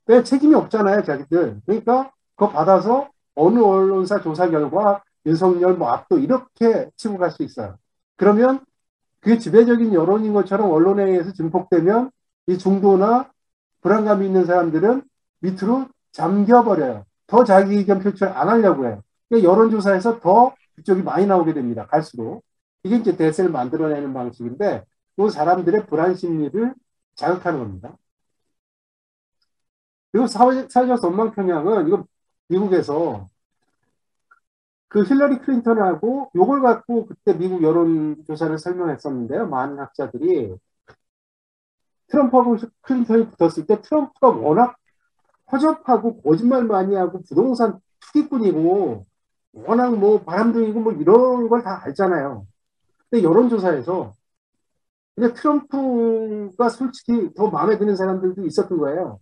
왜 책임이 없잖아요, 자기들. 그러니까 그거 받아서 어느 언론사 조사 결과 윤석열 뭐 압도 이렇게 치고 갈 수 있어요. 그러면 그게 지배적인 여론인 것처럼 언론에 의해서 증폭되면 이 중도나 불안감이 있는 사람들은 밑으로 잠겨버려요. 더 자기 의견 표출 안 하려고 해요. 그러니까 여론조사에서 더 그쪽이 많이 나오게 됩니다. 갈수록. 이게 이제 대세를 만들어내는 방식인데 그 사람들의 불안 심리를 자극하는 겁니다. 그리고 사회, 사회적 전망 평양은 이거 미국에서 그 힐러리 클린턴하고 요걸 갖고 그때 미국 여론조사를 설명했었는데요. 많은 학자들이 트럼프하고 클린턴이 붙었을 때 트럼프가 워낙 허접하고 거짓말 많이 하고 부동산 투기꾼이고 워낙 뭐 바람둥이고 뭐 이런 걸 다 알잖아요. 근데 여론조사에서 근데 트럼프가 솔직히 더 마음에 드는 사람들도 있었던 거예요.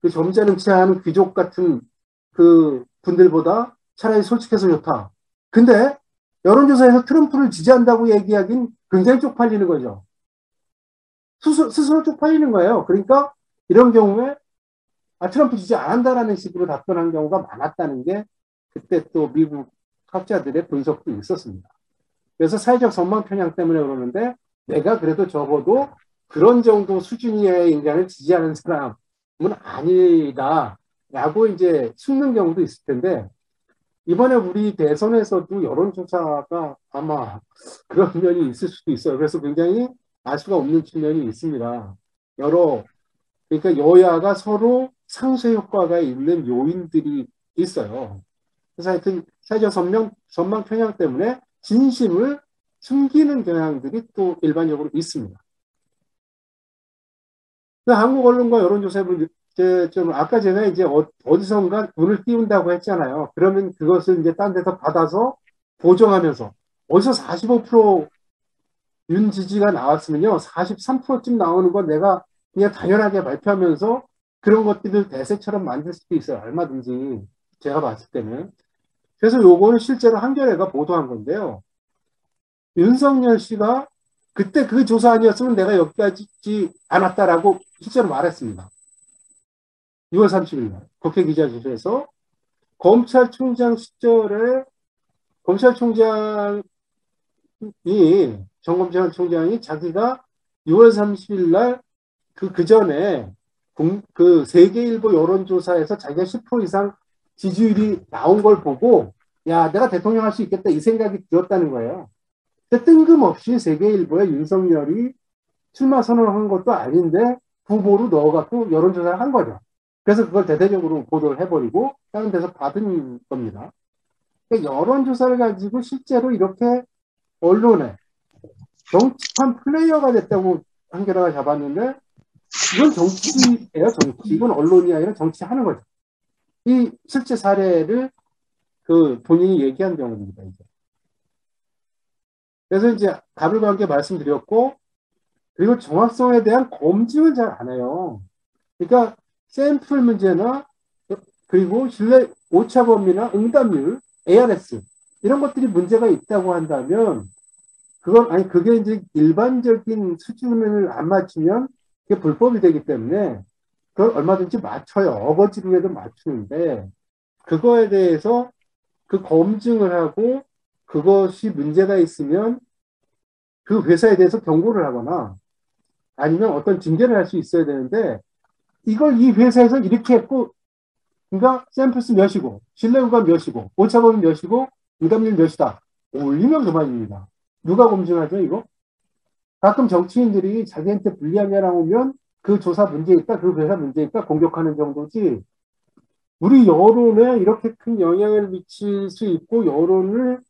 그 점잖은 체한 귀족 같은 그 분들보다 차라리 솔직해서 좋다. 근데 여론조사에서 트럼프를 지지한다고 얘기하긴 굉장히 쪽팔리는 거죠. 스스로, 스스로 쪽팔리는 거예요. 그러니까 이런 경우에 아, 트럼프 지지 안 한다라는 식으로 답변한 경우가 많았다는 게 그때 또 미국 학자들의 분석도 있었습니다. 그래서 사회적 선망 편향 때문에 그러는데 내가 그래도 적어도 그런 정도 수준의 인간을 지지하는 사람은 아니다. 라고 이제 숨는 경우도 있을 텐데 이번에 우리 대선에서도 여론조사가 아마 그런 면이 있을 수도 있어요. 그래서 굉장히 알 수가 없는 측면이 있습니다. 여러 그러니까 여야가 서로 상쇄 효과가 있는 요인들이 있어요. 그래서 하여튼 사회적 선명, 선망 편향 때문에 진심을 숨기는 경향들이 또 일반적으로 있습니다. 한국 언론과 여론조사에 좀 아까 제가 이제 어, 어디선가 눈을 띄운다고 했잖아요. 그러면 그것을 이제 딴 데서 받아서 보정하면서 어디서 45% 윤 지지가 나왔으면요. 43%쯤 나오는 건 내가 그냥 당연하게 발표하면서 그런 것들을 대세처럼 만들 수도 있어요. 얼마든지 제가 봤을 때는. 그래서 요거는 실제로 한겨레가 보도한 건데요. 윤석열 씨가 그때 그 조사 아니었으면 내가 여기까지 않았다라고 실제로 말했습니다. 6월 30일 날 국회 기자실에서 검찰총장 시절에 검찰총장이 정검찰 총장이 자기가 6월 30일 날 그, 그 전에 그 세계일보 여론조사에서 자기가 10% 이상 지지율이 나온 걸 보고 야 내가 대통령 할 수 있겠다 이 생각이 들었다는 거예요. 근데 뜬금없이 세계일보에 윤석열이 출마 선언한 것도 아닌데 후보로 넣어갖고 여론조사를 한 거죠. 그래서 그걸 대대적으로 보도를 해버리고 다른 데서 받은 겁니다. 그러니까 여론조사를 가지고 실제로 이렇게 언론에 정치판 플레이어가 됐다고 한겨레가 잡았는데 이건 정치예요, 정치. 이건 언론이 아니라 정치하는 거죠. 이 실제 사례를 그 본인이 얘기한 경우입니다, 이제. 그래서 이제 가불관계 말씀드렸고, 그리고 정확성에 대한 검증을 잘안 해요. 그러니까 샘플 문제나 그리고 신뢰 오차 범위나 응답률, ARS 이런 것들이 문제가 있다고 한다면 그건 아니 그게 이제 일반적인 수준을 안 맞추면 그게 불법이 되기 때문에 그걸 얼마든지 맞춰요. 어거지로라도 맞추는데 그거에 대해서 그 검증을 하고 그것이 문제가 있으면 그 회사에 대해서 경고를 하거나 아니면 어떤 징계를 할 수 있어야 되는데 이걸 이 회사에서 이렇게 했고 그러니까 샘플스 몇이고 신뢰구간 몇이고 오차범위 몇이고 응답률 몇이다 올리면 그만입니다. 누가 검증하죠 이거? 가끔 정치인들이 자기한테 불리한 게 나오면 그 조사 문제 있다 그 회사 문제 있다 공격하는 정도지 우리 여론에 이렇게 큰 영향을 미칠 수 있고 여론을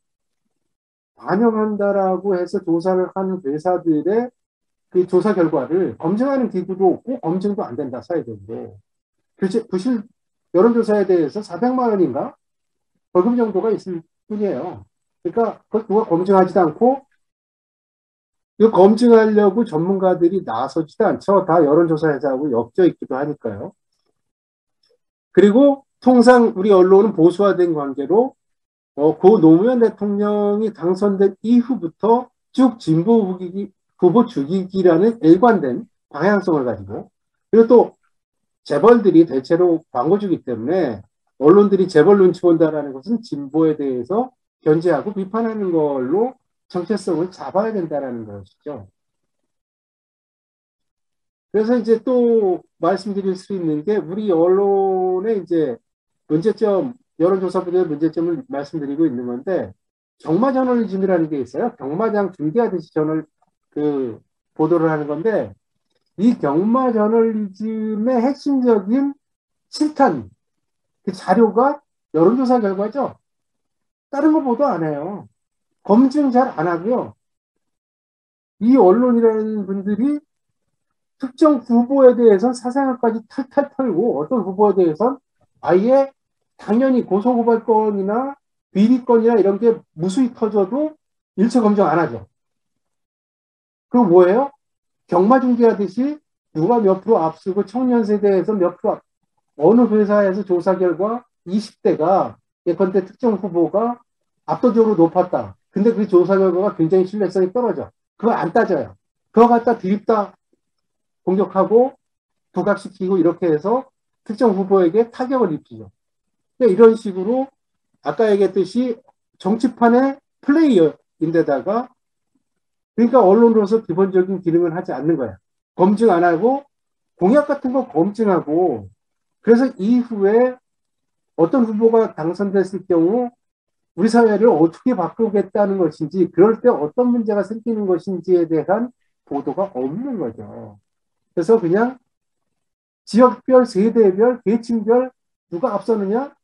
반영한다라고 해서 조사를 하는 회사들의 그 조사 결과를 검증하는 기구도 없고 검증도 안 된다 사회적으로. 교체 부실 여론조사에 대해서 400만 원인가 벌금 정도가 있을 뿐이에요. 그러니까 그걸 누가 검증하지도 않고 이거 검증하려고 전문가들이 나서지도 않죠. 다 여론조사 회사하고 엮여 있기도 하니까요. 그리고 통상 우리 언론은 보수화된 관계로 어, 고 노무현 대통령이 당선된 이후부터 쭉 진보 후기, 후보 죽이기라는 일관된 방향성을 가지고 그리고 또 재벌들이 대체로 광고주기 때문에 언론들이 재벌 눈치 본다라는 것은 진보에 대해서 견제하고 비판하는 걸로 정체성을 잡아야 된다라는 것이죠. 그래서 이제 또 말씀드릴 수 있는 게 우리 언론의 이제 문제점 여론조사부의 문제점을 말씀드리고 있는 건데 경마 저널리즘이라는 게 있어요. 경마장 중계하듯이 저널 그 보도를 하는 건데 이 경마 저널리즘의 핵심적인 실탄 그 자료가 여론조사 결과죠. 다른 거 보도 안 해요. 검증 잘 안 하고요. 이 언론이라는 분들이 특정 후보에 대해서 사생활까지 탈탈 털고 어떤 후보에 대해서 아예 당연히 고소고발건이나 비리건이나 이런 게 무수히 터져도 일체 검증 안 하죠. 그럼 뭐예요? 경마 중계하듯이 누가 몇 프로 앞서고 청년 세대에서 몇 프로 앞, 어느 회사에서 조사 결과 20대가 예컨대 특정 후보가 압도적으로 높았다. 근데 그 조사 결과가 굉장히 신뢰성이 떨어져. 그거 안 따져요. 그거 갖다 드립다 공격하고 부각시키고 이렇게 해서 특정 후보에게 타격을 입히죠. 그러니까 이런 식으로 아까 얘기했듯이 정치판의 플레이어인데다가 그러니까 언론으로서 기본적인 기능을 하지 않는 거야. 검증 안 하고 공약 같은 거 검증하고 그래서 이후에 어떤 후보가 당선됐을 경우 우리 사회를 어떻게 바꾸겠다는 것인지 그럴 때 어떤 문제가 생기는 것인지에 대한 보도가 없는 거죠. 그래서 그냥 지역별, 세대별, 계층별 누가 앞서느냐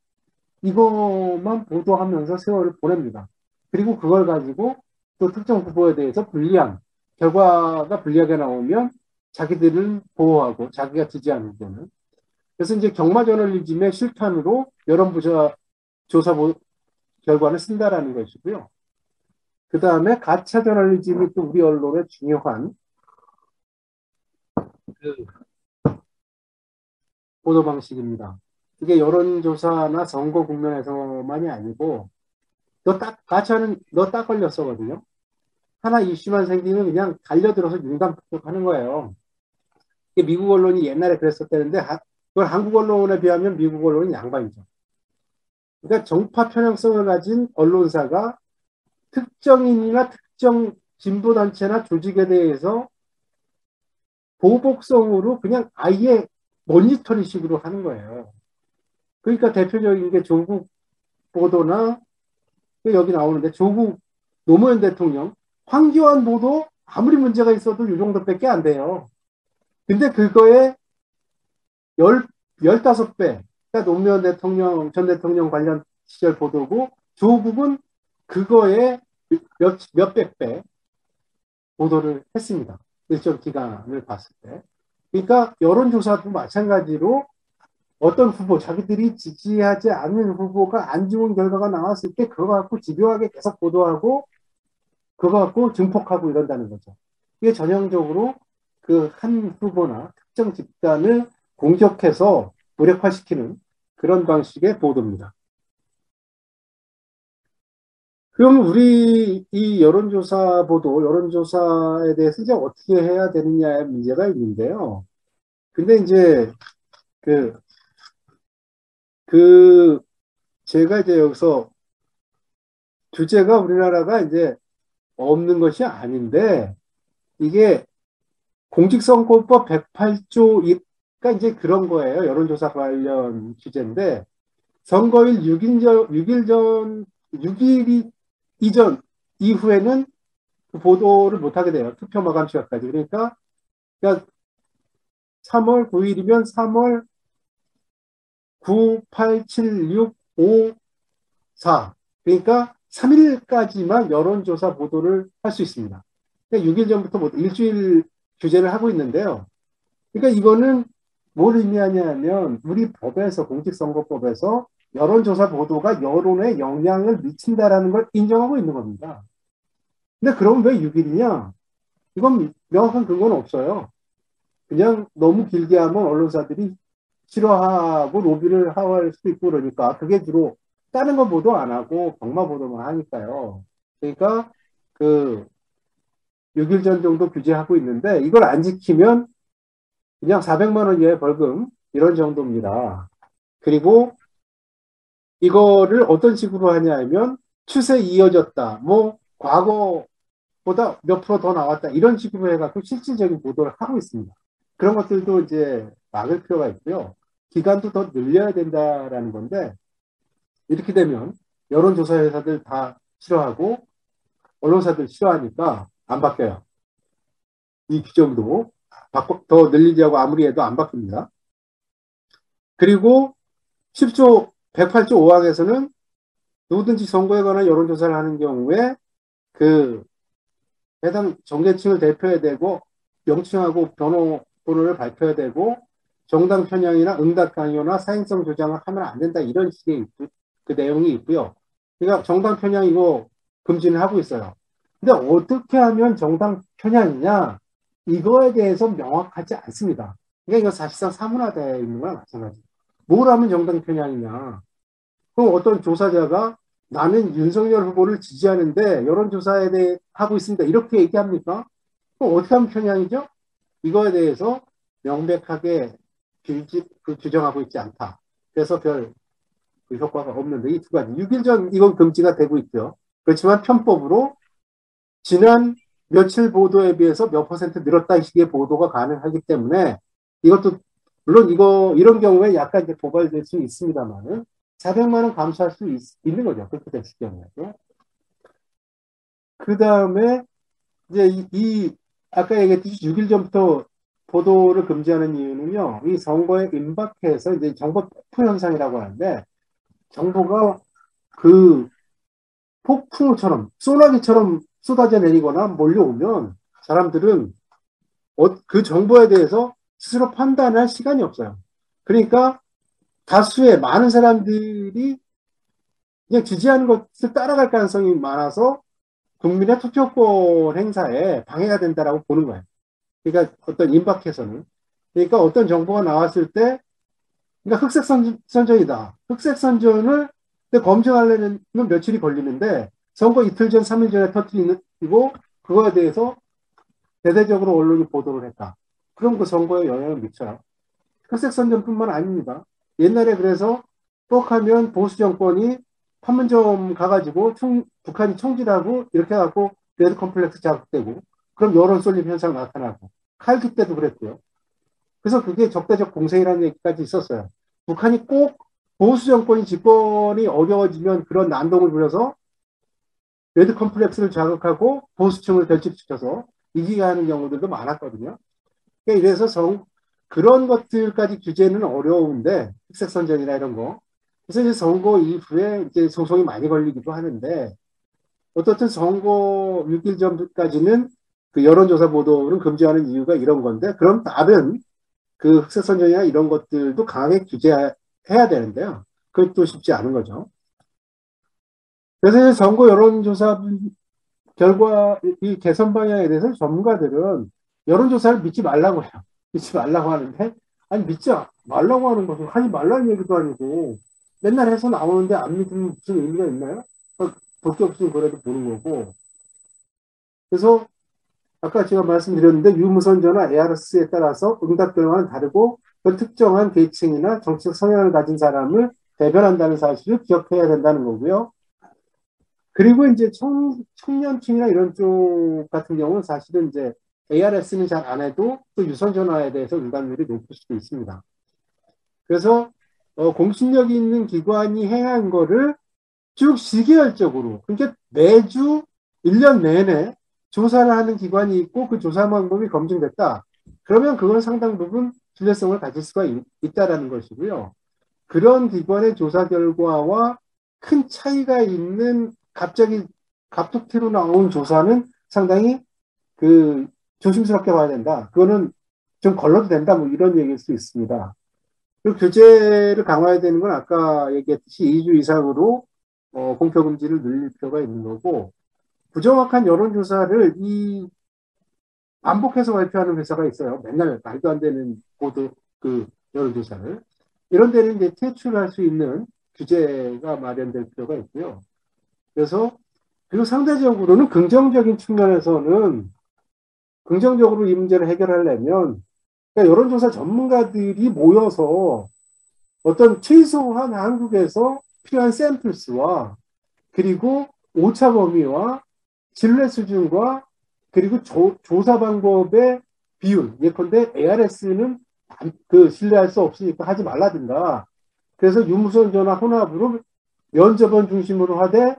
이것만 보도하면서 세월을 보냅니다. 그리고 그걸 가지고 또 특정 후보에 대해서 불리한 결과가 불리하게 나오면 자기들을 보호하고 자기가 지지하는 데는 그래서 이제 경마 저널리즘의 실탄으로 여론조사 조사 결과를 쓴다라는 것이고요. 그 다음에 가짜 저널리즘이 또 우리 언론의 중요한 그 보도 방식입니다. 이게 여론조사나 선거 국면에서만이 아니고 너딱 하는 너 딱 걸렸어거든요. 하나 이슈만 생기면 그냥 달려들어서 융단 폭격하는 거예요. 이게 미국 언론이 옛날에 그랬었다는데 그걸 한국 언론에 비하면 미국 언론은 양반이죠. 그러니까 정파 편향성을 가진 언론사가 특정인이나 특정 진보 단체나 조직에 대해서 보복성으로 그냥 아예 모니터링식으로 하는 거예요. 그러니까 대표적인 게 조국 보도나 여기 나오는데 조국 노무현 대통령 황교안 보도 아무리 문제가 있어도 이 정도밖에 안 돼요. 근데 그거에 열, 15배, 그러니까 노무현 대통령, 전 대통령 관련 시절 보도고 조국은 그거에 몇, 몇백 배 보도를 했습니다. 일정 기간을 봤을 때. 그러니까 여론조사도 마찬가지로 어떤 후보, 자기들이 지지하지 않는 후보가 안 좋은 결과가 나왔을 때 그거 갖고 집요하게 계속 보도하고 그거 갖고 증폭하고 이런다는 거죠. 이게 전형적으로 그 한 후보나 특정 집단을 공격해서 무력화시키는 그런 방식의 보도입니다. 그럼 우리 이 여론조사 보도, 여론조사에 대해서 이제 어떻게 해야 되느냐의 문제가 있는데요. 근데 이제 그, 그, 제가 이제 여기서 주제가 우리나라가 이제 없는 것이 아닌데, 이게 공직선거법 108조, 그러니까 이제 그런 거예요. 여론조사 관련 주제인데, 선거일 6일 전, 6일 전, 6일이 이전 이후에는 그 보도를 못하게 돼요. 투표 마감 시각까지. 그러니까, 그러니까 3월 9일이면 3월 9, 8, 7, 6, 5, 4. 그러니까 3일까지만 여론조사 보도를 할 수 있습니다. 그러니까 6일 전부터 뭐 일주일 규제를 하고 있는데요. 그러니까 이거는 뭘 의미하냐면 우리 법에서 공직선거법에서 여론조사 보도가 여론에 영향을 미친다라는 걸 인정하고 있는 겁니다. 근데 그럼 왜 6일이냐? 이건 명확한 근거는 없어요. 그냥 너무 길게 하면 언론사들이 싫어하고 로비를 할 수도 있고 그러니까 그게 주로 다른 거 보도 안 하고 경마 보도만 하니까요. 그러니까 그 6일 전 정도 규제하고 있는데 이걸 안 지키면 그냥 400만 원 이하의 벌금 이런 정도입니다. 그리고 이거를 어떤 식으로 하냐 하면 추세 이어졌다. 뭐 과거보다 몇 프로 더 나왔다. 이런 식으로 해갖고 실질적인 보도를 하고 있습니다. 그런 것들도 이제 막을 필요가 있고요. 기간도 더 늘려야 된다라는 건데 이렇게 되면 여론조사 회사들 다 싫어하고 언론사들 싫어하니까 안 바뀌어요. 이 규정도 바꿔, 더 늘리자고 아무리 해도 안 바뀝니다. 그리고 10조 108조 5항에서는 누구든지 선거에 관한 여론조사를 하는 경우에 그 해당 정계층을 대표해야 되고 명칭하고 번호 번호를 발표해야 되고 정당 편향이나 응답 강요나 사행성 조장을 하면 안 된다 이런 식의 그 내용이 있고요. 그러니까 정당 편향 이거 금지는 하고 있어요. 근데 어떻게 하면 정당 편향이냐 이거에 대해서 명확하지 않습니다. 그러니까 이거 사실상 사문화되어 있는 거랑 마찬가지예요. 뭘 하면 정당 편향이냐. 그럼 어떤 조사자가 나는 윤석열 후보를 지지하는데 여론조사에 대해 하고 있습니다. 이렇게 얘기합니까? 그럼 어떻게 하면 편향이죠? 이거에 대해서 명백하게 그 규정하고 있지 않다. 그래서 별 그 효과가 없는데 이 두 가지. 6일 전 이건 금지가 되고 있죠. 그렇지만 편법으로 지난 며칠 보도에 비해서 몇 퍼센트 늘었다 이 식의 보도가 가능하기 때문에 이것도 물론 이거 이런 경우에 약간 이제 고발될 수 있습니다만은 400만 원 감수할 수 있, 는 거죠. 그렇게 됐을 경우에도. 그 다음에 이제 이, 이 아까 얘기했듯이 6일 전부터 보도를 금지하는 이유는요. 이 선거에 임박해서 이제 정보 폭풍 현상이라고 하는데 정보가 그 폭풍우처럼 소나기처럼 쏟아져 내리거나 몰려오면 사람들은 어, 그 정보에 대해서 스스로 판단할 시간이 없어요. 그러니까 다수의 많은 사람들이 그냥 지지하는 것을 따라갈 가능성이 많아서 국민의 투표권 행사에 방해가 된다라고 보는 거예요. 그러니까 어떤 임박해서는. 그러니까 어떤 정보가 나왔을 때 그러니까 흑색 선, 선전이다. 흑색 선전을 검증하려면 며칠이 걸리는데 선거 이틀 전, 3일 전에 터뜨리고 그거에 대해서 대대적으로 언론이 보도를 했다. 그럼 그 선거에 영향을 미쳐요. 흑색 선전뿐만 아닙니다. 옛날에 그래서 뻑하면 보수 정권이 판문점 가가지고 총, 북한이 총질하고 이렇게 해갖고 레드 컴플렉스 자극되고 그럼 여론 쏠림 현상 나타나고 칼기 때도 그랬고요. 그래서 그게 적대적 공세라는 얘기까지 있었어요. 북한이 꼭 보수 정권이 집권이 어려워지면 그런 난동을 부려서 레드 컴플렉스를 자극하고 보수층을 결집시켜서 이기게 하는 경우들도 많았거든요. 그러니까 이래서 성, 그런 것들까지 규제는 어려운데 흑색 선전이나 이런 거. 그래서 이제 선거 이후에 이제 소송이 많이 걸리기도 하는데 어떻든 선거 6일 전까지는 그 여론조사 보도를 금지하는 이유가 이런 건데 그럼 다른 그 흑색 선전이나 이런 것들도 강하게 규제해야 되는데요. 그것도 쉽지 않은 거죠. 그래서 선거 여론조사 결과 이 개선 방향에 대해서 전문가들은 여론조사를 믿지 말라고 해요. *laughs* 믿지 말라고 하는데 아니 믿지 말라고 하는 것은 하지 말라는 얘기도 아니고 맨날 해서 나오는데 안 믿으면 무슨 의미가 있나요? 볼게 없으면 그래도 보는 거고 그래서 아까 제가 말씀드렸는데 유무선 전화 ARS에 따라서 응답 결과는 다르고 그 특정한 계층이나 정치적 성향을 가진 사람을 대변한다는 사실을 기억해야 된다는 거고요. 그리고 이제 청, 청년층이나 이런 쪽 같은 경우는 사실은 이제 ARS는 잘 안 해도 또 유선 전화에 대해서 응답률이 높을 수도 있습니다. 그래서 어, 공신력 있는 기관이 해야 한 거를 쭉 시계열적으로 그러니까 매주 1년 내내 조사를 하는 기관이 있고 그 조사 방법이 검증됐다. 그러면 그건 상당 부분 신뢰성을 가질 수가 있, 있다라는 것이고요. 그런 기관의 조사 결과와 큰 차이가 있는 갑자기 갑툭튀로 나온 조사는 상당히 그 조심스럽게 봐야 된다. 그거는 좀 걸러도 된다. 뭐 이런 얘기일 수 있습니다. 그 규제를 강화해야 되는 건 아까 얘기했듯이 2주 이상으로 어, 공표 금지를 늘릴 필요가 있는 거고 부정확한 여론조사를 이 반복해서 발표하는 회사가 있어요. 맨날 말도 안 되는 보도 그 여론조사를 이런 데는 이제 퇴출할 수 있는 규제가 마련될 필요가 있고요. 그래서 그리고 상대적으로는 긍정적인 측면에서는 긍정적으로 이 문제를 해결하려면 그러니까 여론조사 전문가들이 모여서 어떤 최소한 한국에서 필요한 샘플스와 그리고 오차 범위와 신뢰 수준과 그리고 조, 사 방법의 비율 예컨대 ARS는 그 신뢰할 수 없으니까 하지 말라든가. 그래서 유무선 전화 혼합으로 면접원 중심으로 하되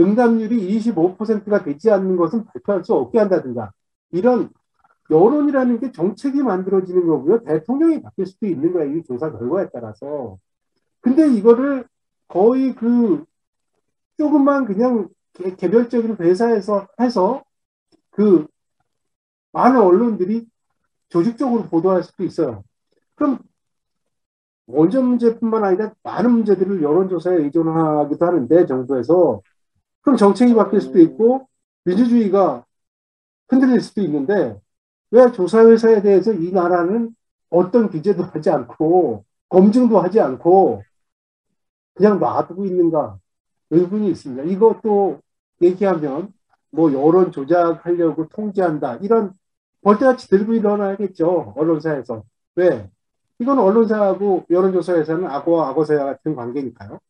응답률이 25%가 되지 않는 것은 발표할 수 없게 한다든가 이런 여론이라는 게 정책이 만들어지는 거고요. 대통령이 바뀔 수도 있는 거예요. 이 조사 결과에 따라서. 근데 이거를 거의 그 조금만 그냥 개, 별적인 회사에서 해서 그 많은 언론들이 조직적으로 보도할 수도 있어요. 그럼 원전 문제뿐만 아니라 많은 문제들을 여론조사에 의존하기도 하는데 정부에서 그럼 정책이 바뀔 수도 있고 민주주의가 흔들릴 수도 있는데 왜 조사회사에 대해서 이 나라는 어떤 규제도 하지 않고 검증도 하지 않고 그냥 놔두고 있는가 의문이 있습니다. 이것도 얘기하면 뭐 여론 조작하려고 통제한다 이런 벌떼같이 들고 일어나야겠죠 언론사에서 왜 이건 언론사하고 여론조사회사는 악어와 악어새와 같은 관계니까요.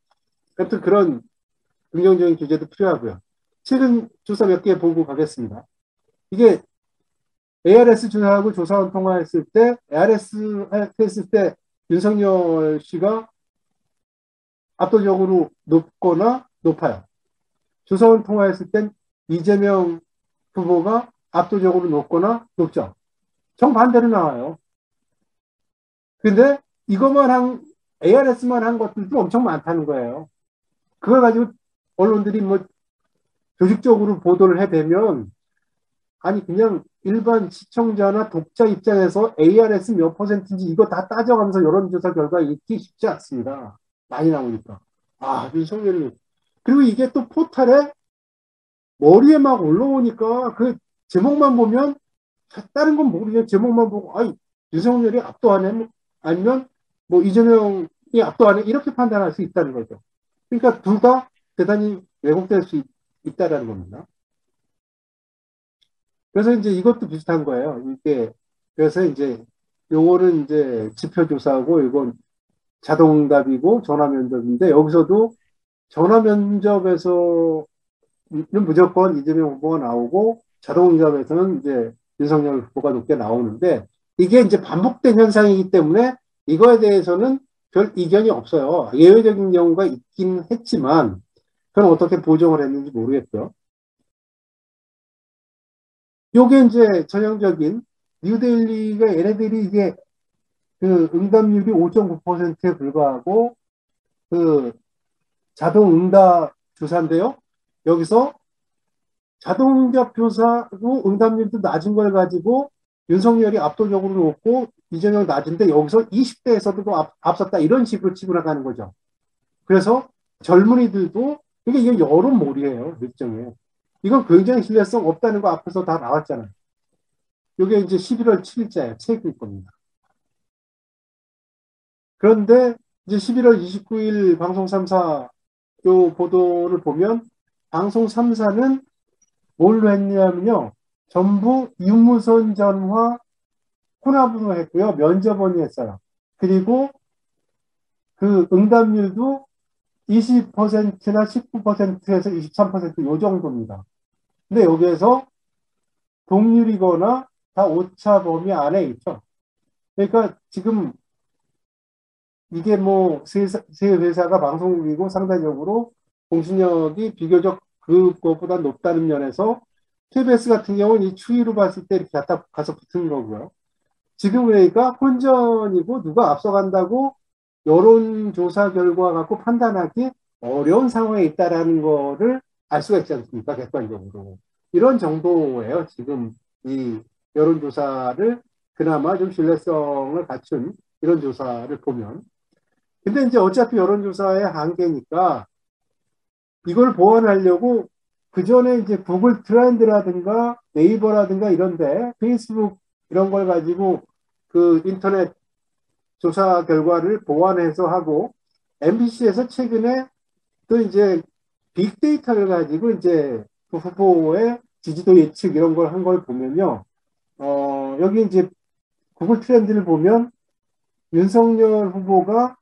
아무튼 그런 긍정적인 규제도 필요하고요. 최근 조사 몇 개 보고 가겠습니다. 이게 ARS 조사하고 조사원 통화했을 때, ARS 했을 때 윤석열 씨가 압도적으로 높거나 높아요. 조사원 통화했을 땐 이재명 후보가 압도적으로 높거나 높죠. 정반대로 나와요. 근데 이것만 한, ARS만 한 것들도 엄청 많다는 거예요. 그걸 가지고 언론들이 뭐 조직적으로 보도를 해대면 아니 그냥 일반 시청자나 독자 입장에서 ARS 몇 퍼센트인지 이거 다 따져가면서 여론조사 결과 읽기 쉽지 않습니다. 많이 나오니까. 아, 윤석열이. 그리고 이게 또 포탈에 머리에 막 올라오니까 그 제목만 보면 다른 건 모르겠 제목만 보고 아이 윤석열이 압도하네 아니면 뭐 이재명이 압도하는 이렇게 판단할 수 있다는 거죠. 그러니까 둘 다 대단히 왜곡될 수 있, 있다라는 겁니다. 그래서 이제 이것도 비슷한 거예요. 이게 그래서 이제 요거는 이제 지표 조사고 이건 자동응답이고 전화 면접인데 여기서도 전화 면접에서는 무조건 이재명 후보가 나오고 자동응답에서는 이제 윤석열 후보가 높게 나오는데 이게 이제 반복된 현상이기 때문에 이거에 대해서는 별 이견이 없어요. 예외적인 경우가 있긴 했지만 그건 어떻게 보정을 했는지 모르겠고요. 요게 이제 전형적인 뉴델리가 얘네들이 이게 그 응답률이 5.9%에 불과하고 그 자동 응답 조사인데요. 여기서 자동 응답 조사로 응답률도 낮은 걸 가지고 윤석열이 압도적으로 높고 이재명 낮은데 여기서 20대에서도 앞, 앞섰다 이런 식으로 치고 나가는 거죠. 그래서 젊은이들도 이게 이게 여론몰이에요 일종의. 이건 굉장히 신뢰성 없다는 거 앞에서 다 나왔잖아요. 이게 이제 11월 7일자예요. 책일 겁니다. 그런데 이제 11월 29일 방송 3사 요 보도를 보면 방송 3사는 뭘로 했냐면요. 전부 유무선 전화 혼합으로 했고요. 면접원이 했어요. 그리고 그 응답률도 20%나 19%에서 23%요 정도입니다. 근데 여기에서 동률이거나 다 오차 범위 안에 있죠. 그러니까 지금 이게 뭐세 회사가 방송국이고 상대적으로 공신력이 비교적 그것보다 높다는 면에서 KBS 같은 경우는 이 추이로 봤을 때 이렇게 갖다 가서 붙은 거고요. 지금 그러니까 혼전이고 누가 앞서간다고 여론조사 결과 갖고 판단하기 어려운 상황에 있다라는 거를 알 수가 있지 않습니까? 객관적으로. 이런 정도예요. 지금 이 여론조사를 그나마 좀 신뢰성을 갖춘 이런 조사를 보면. 근데 이제 어차피 여론조사의 한계니까 이걸 보완하려고 그 전에 이제 구글 트렌드라든가 네이버라든가 이런데 페이스북 이런 걸 가지고 그 인터넷 조사 결과를 보완해서 하고 MBC에서 최근에 또 이제 빅데이터를 가지고 이제 그 후보의 지지도 예측 이런 걸한걸 보면요. 어, 여기 이제 구글 트렌드를 보면 윤석열 후보가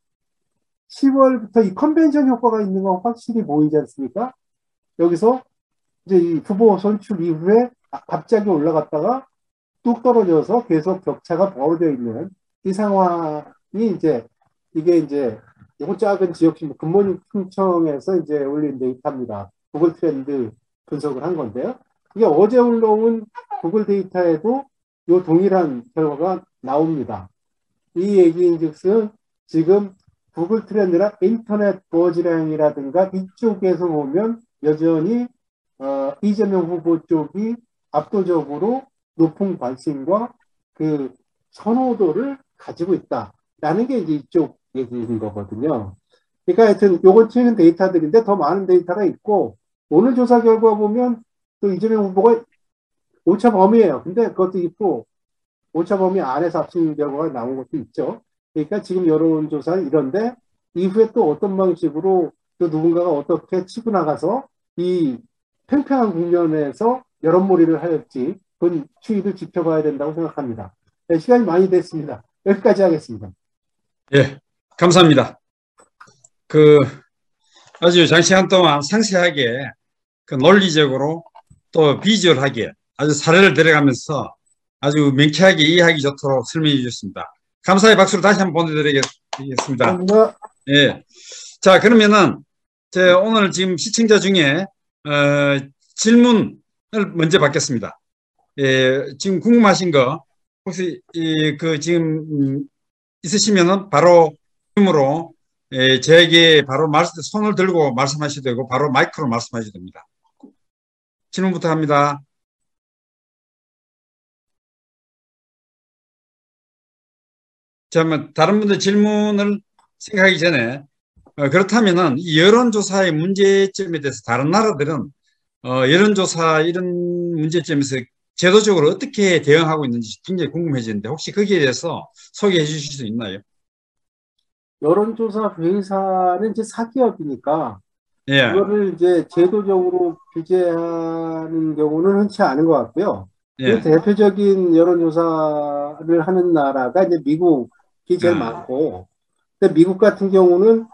10월부터 이 컨벤션 효과가 있는 건 확실히 보이지 않습니까? 여기서 이제 이 후보 선출 이후에 갑자기 올라갔다가 뚝 떨어져서 계속 격차가 벌어져 있는 이 상황이 이제 이게 이제 이거 작은 지역신문 굿모닝 충청에서 이제 올린 데이터입니다. 구글 트렌드 분석을 한 건데요. 이게 어제 올라온 구글 데이터에도 이 동일한 결과가 나옵니다. 이 얘기인즉슨 지금 구글 트렌드나 인터넷 buzz량이라든가 이쪽에서 보면 여전히 어, 이재명 후보 쪽이 압도적으로 높은 관심과 그 선호도를 가지고 있다라는 게 이제 이쪽 얘기인 거거든요. 그러니까 하여튼 요건 튀는 데이터들인데 더 많은 데이터가 있고 오늘 조사 결과 보면 또 이재명 후보가 오차 범위예요. 근데 그것도 있고 오차 범위 안에서 합친 결과가 나온 것도 있죠. 그러니까 지금 여론조사는 이런데 이후에 또 어떤 방식으로 또 누군가가 어떻게 치고 나가서 이 팽팽한 국면에서 여론몰이를 하였지 그건 추이를 지켜봐야 된다고 생각합니다. 네, 시간이 많이 됐습니다. 여기까지 하겠습니다. 예, 감사합니다. 그 아주 장시간 동안 상세하게 그 논리적으로 또 비주얼하게 아주 사례를 들어가면서 아주 명쾌하게 이해하기 좋도록 설명해 주셨습니다. 감사의 박수를 다시 한번 보내드리겠습니다. 감사합니다. 예. 자, 그러면은, 제 오늘 지금 시청자 중에, 어, 질문을 먼저 받겠습니다. 예, 지금 궁금하신 거, 혹시, 이, 그, 지금, 음, 있으시면은 바로, 으로 예, 저에게 바로 말, 손을 들고 말씀하셔도 되고, 바로 마이크로 말씀하셔도 됩니다. 질문부터 합니다. 자, 뭐, 다른 분들 질문을 생각하기 전에 어, 그렇다면은 이 여론조사의 문제점에 대해서 다른 나라들은 어, 여론조사 이런 문제점에서 제도적으로 어떻게 대응하고 있는지 굉장히 궁금해지는데 혹시 거기에 대해서 소개해 주실 수 있나요? 여론조사 회사는 이제 사기업이니까 예, 그거를 이제 제도적으로 규제하는 경우는 흔치 않은 것 같고요. 그 예, 대표적인 여론조사를 하는 나라가 이제 미국이 제일 아. 많고, 근데 미국 같은 경우는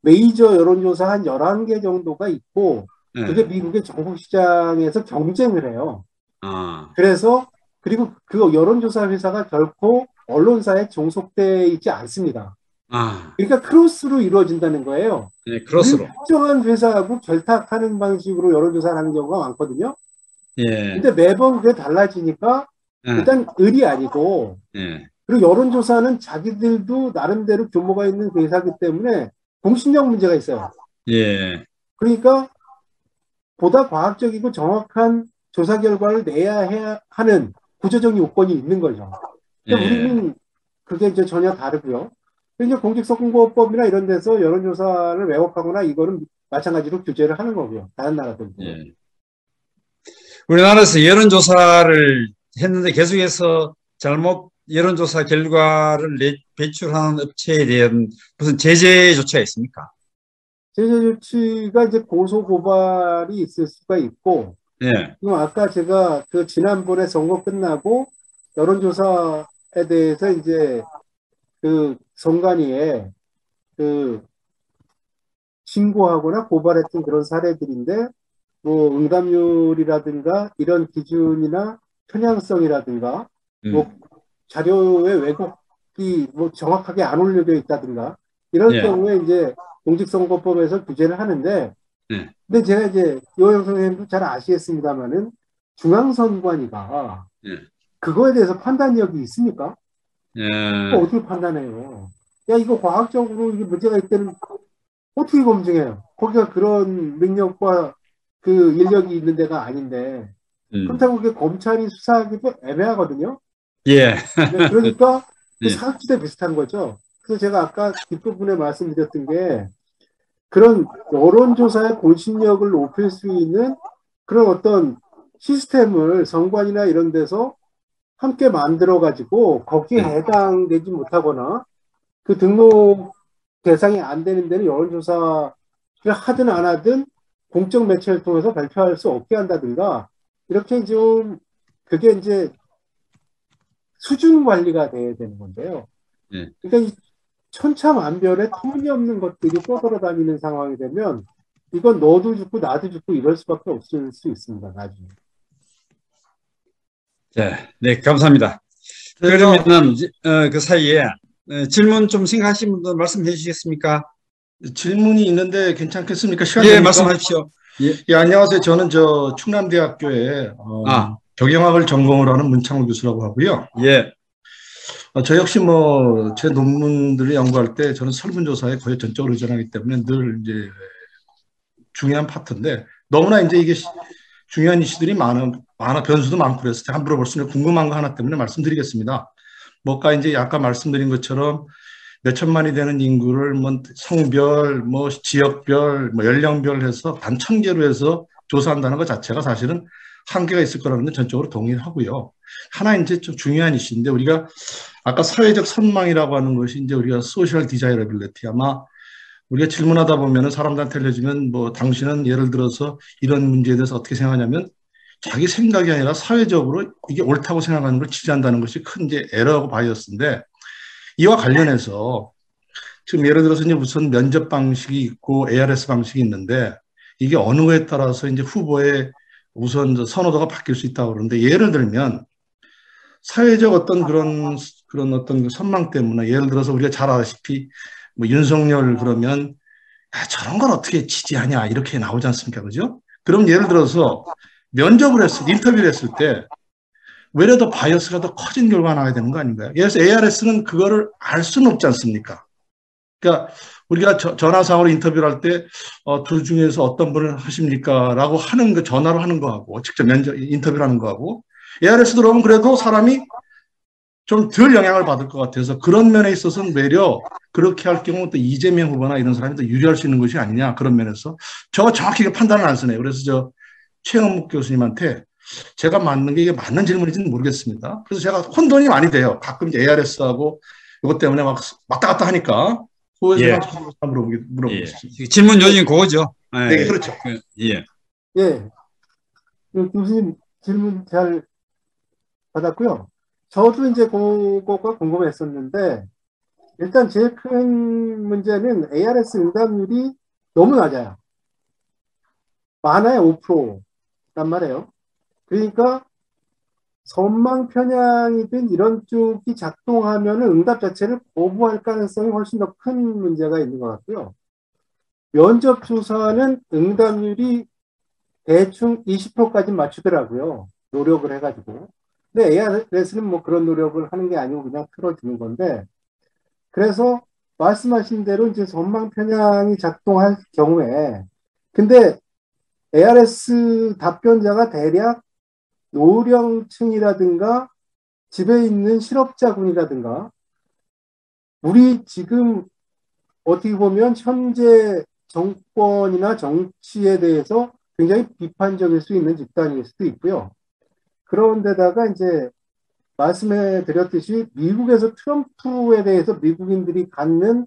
메이저 여론조사 한 11개 정도가 있고, 예. 그게 미국의 정부 시장에서 경쟁을 해요. 아, 그래서, 그리고 그 여론조사 회사가 결코 언론사에 종속돼 있지 않습니다. 아, 그러니까 크로스로 이루어진다는 거예요. 예, 크로스로. 특정한 회사하고 결탁하는 방식으로 여론조사를 하는 경우가 많거든요. 예, 근데 매번 그게 달라지니까 예, 일단 을이 아니고 예, 그리고 여론조사는 자기들도 나름대로 규모가 있는 회사기 때문에 공신력 문제가 있어요. 예, 그러니까 보다 과학적이고 정확한 조사 결과를 내야 해야 하는 구조적 요건이 있는 거죠. 근데 예. 우리는 그게 이제 전혀 다르고요. 이제 공직선거법이나 이런 데서 여론조사를 왜곡하거나 이거는 마찬가지로 규제를 하는 거고요. 다른 나라들도. 예. 우리나라에서 여론조사를 했는데 계속해서 잘못 여론조사 결과를 내- 배출하는 업체에 대한 무슨 제재 조치가 있습니까? 제재 조치가 이제 고소 고발이 있을 수가 있고, 예, 그럼 아까 제가 그 지난번에 선거 끝나고 여론조사에 대해서 이제 그 선관위에 그 신고하거나 고발했던 그런 사례들인데, 뭐 응답률이라든가 이런 기준이나 편향성이라든가 음, 뭐 자료의 왜곡이 뭐 정확하게 안 올려져 있다든가 이런 예. 경우에 이제 공직선거법에서 규제를 하는데 예. 근데 제가 이제 이호영 선생님도 잘 아시겠습니다만은 중앙선관위가 예. 그거에 대해서 판단력이 있습니까? 예, 어떻게 판단해요? 야 이거 과학적으로 이게 문제가 있다는 어떻게 검증해요? 거기가 그런 능력과 그 인력이 있는 데가 아닌데 음, 그렇다고 그게 검찰이 수사하기도 애매하거든요. 예, 네, 그러니까 *laughs* 그 예. 사각지대 비슷한 거죠. 그래서 제가 아까 뒷부분에 말씀드렸던 게 그런 여론조사의 공신력을 높일 수 있는 그런 어떤 시스템을 선관이나 이런 데서 함께 만들어 가지고 거기에 네. 해당되지 못하거나 그 등록 대상이 안 되는 데는 여론조사를 하든 안 하든 공적 매체를 통해서 발표할 수 없게 한다든가 이렇게 좀 그게 이제 수준 관리가 돼야 되는 건데요. 네. 그러니까 이 천차만별의 터무니없는 것들이 떠돌아다니는 상황이 되면 이건 너도 죽고 나도 죽고 이럴 수밖에 없을 수 있습니다. 나중에. 네, 네, 감사합니다. 그러면은 이제, 어, 그 사이에 어, 질문 좀 생각하신 분들 말씀해 주시겠습니까? 질문이 있는데 괜찮겠습니까? 시간 예, 됩니까? 말씀하십시오. 예, 안녕하세요. 저는 저 충남대학교에 어, 아. 경영학을 전공으로 하는 문창호 교수라고 하고요. 예, 어, 저 역시 뭐 제 논문들을 연구할 때 저는 설문조사에 거의 전적으로 의존하기 때문에 늘 이제 중요한 파트인데 너무나 이제 이게 시- 중요한 이슈들이 많아, 많아 변수도 많고 그래서 제가 물어볼 수 있는 궁금한 거 하나 때문에 말씀드리겠습니다. 뭐가 이제 아까 말씀드린 것처럼 몇 천만이 되는 인구를 뭐 성별, 뭐 지역별, 뭐 연령별 해서 단천 개로 해서 조사한다는 것 자체가 사실은 한계가 있을 거라는 건 전적으로 동의하고요. 하나 이제 좀 중요한 이슈인데 우리가 아까 사회적 선망이라고 하는 것이 이제 우리가 social desirability. 아마 우리가 질문하다 보면은 사람들한테 알려주면 뭐 당신은 예를 들어서 이런 문제에 대해서 어떻게 생각하냐면 자기 생각이 아니라 사회적으로 이게 옳다고 생각하는 걸 지지한다는 것이 큰 이제 에러하고 바이어스인데 이와 관련해서 지금 예를 들어서 이제 무슨 면접 방식이 있고 ARS 방식이 있는데 이게 어느 거에 따라서 이제 후보의 우선 선호도가 바뀔 수 있다고 그러는데 예를 들면 사회적 어떤 그런 그런 어떤 그 선망 때문에 예를 들어서 우리가 잘 아시피 뭐 윤석열 그러면 야, 저런 걸 어떻게 지지하냐 이렇게 나오지 않습니까 그죠? 그럼 예를 들어서 면접을 했을 때 인터뷰를 했을 때 외려 더 bias가 더 커진 결과가 나와야 되는 거 아닌가요? 그래서 ARS는 그거를 알 수는 없지 않습니까? 그러니까 우리가 저- 전화상으로 인터뷰를 할때 어, 둘 중에서 어떤 분을 하십니까? 라고 하는 거 전화로 하는 거하고 직접 면접 인터뷰를 하는 거하고 ARS 들어오면 그래도 사람이 좀 덜 영향을 받을 것 같아서 그런 면에 있어서는 외려 그렇게 할 경우 또 이재명 후보나 이런 사람이 더 유리할 수 있는 것이 아니냐 그런 면에서 저가 정확히 그 판단을 안 쓰네요. 그래서 저 최영목 교수님한테 제가 맞는 게 이게 맞는 질문인지는 모르겠습니다. 그래서 제가 혼돈이 많이 돼요. 가끔 이제 ARS하고 이것 때문에 막 왔다 갔다 하니까 오해서 예. 물어보기 예. 물어보겠습니다. 질문 요즘이 그거죠. 예. 네, 그렇죠. 그, 예. 예. 그 교수님 질문 잘 받았고요. 저도 이제 그거가 궁금했었는데, 일단 제일 큰 문제는 ARS 응답률이 너무 낮아요. 많아야 5%란 말이에요. 그러니까 선망 편향이든 이런 쪽이 작동하면 응답 자체를 거부할 가능성이 훨씬 더 큰 문제가 있는 것 같고요. 면접 조사는 응답률이 대충 20%까지 맞추더라고요. 노력을 해가지고. 근데 ARS는 뭐 그런 노력을 하는 게 아니고 그냥 틀어주는 건데, 그래서 말씀하신 대로 이제 전망 편향이 작동할 경우에, 근데 ARS 답변자가 대략 노령층이라든가 집에 있는 실업자군이라든가, 우리 지금 어떻게 보면 현재 정권이나 정치에 대해서 굉장히 비판적일 수 있는 집단일 수도 있고요. 그런 데다가 이제 말씀해 드렸듯이 미국에서 트럼프에 대해서 미국인들이 갖는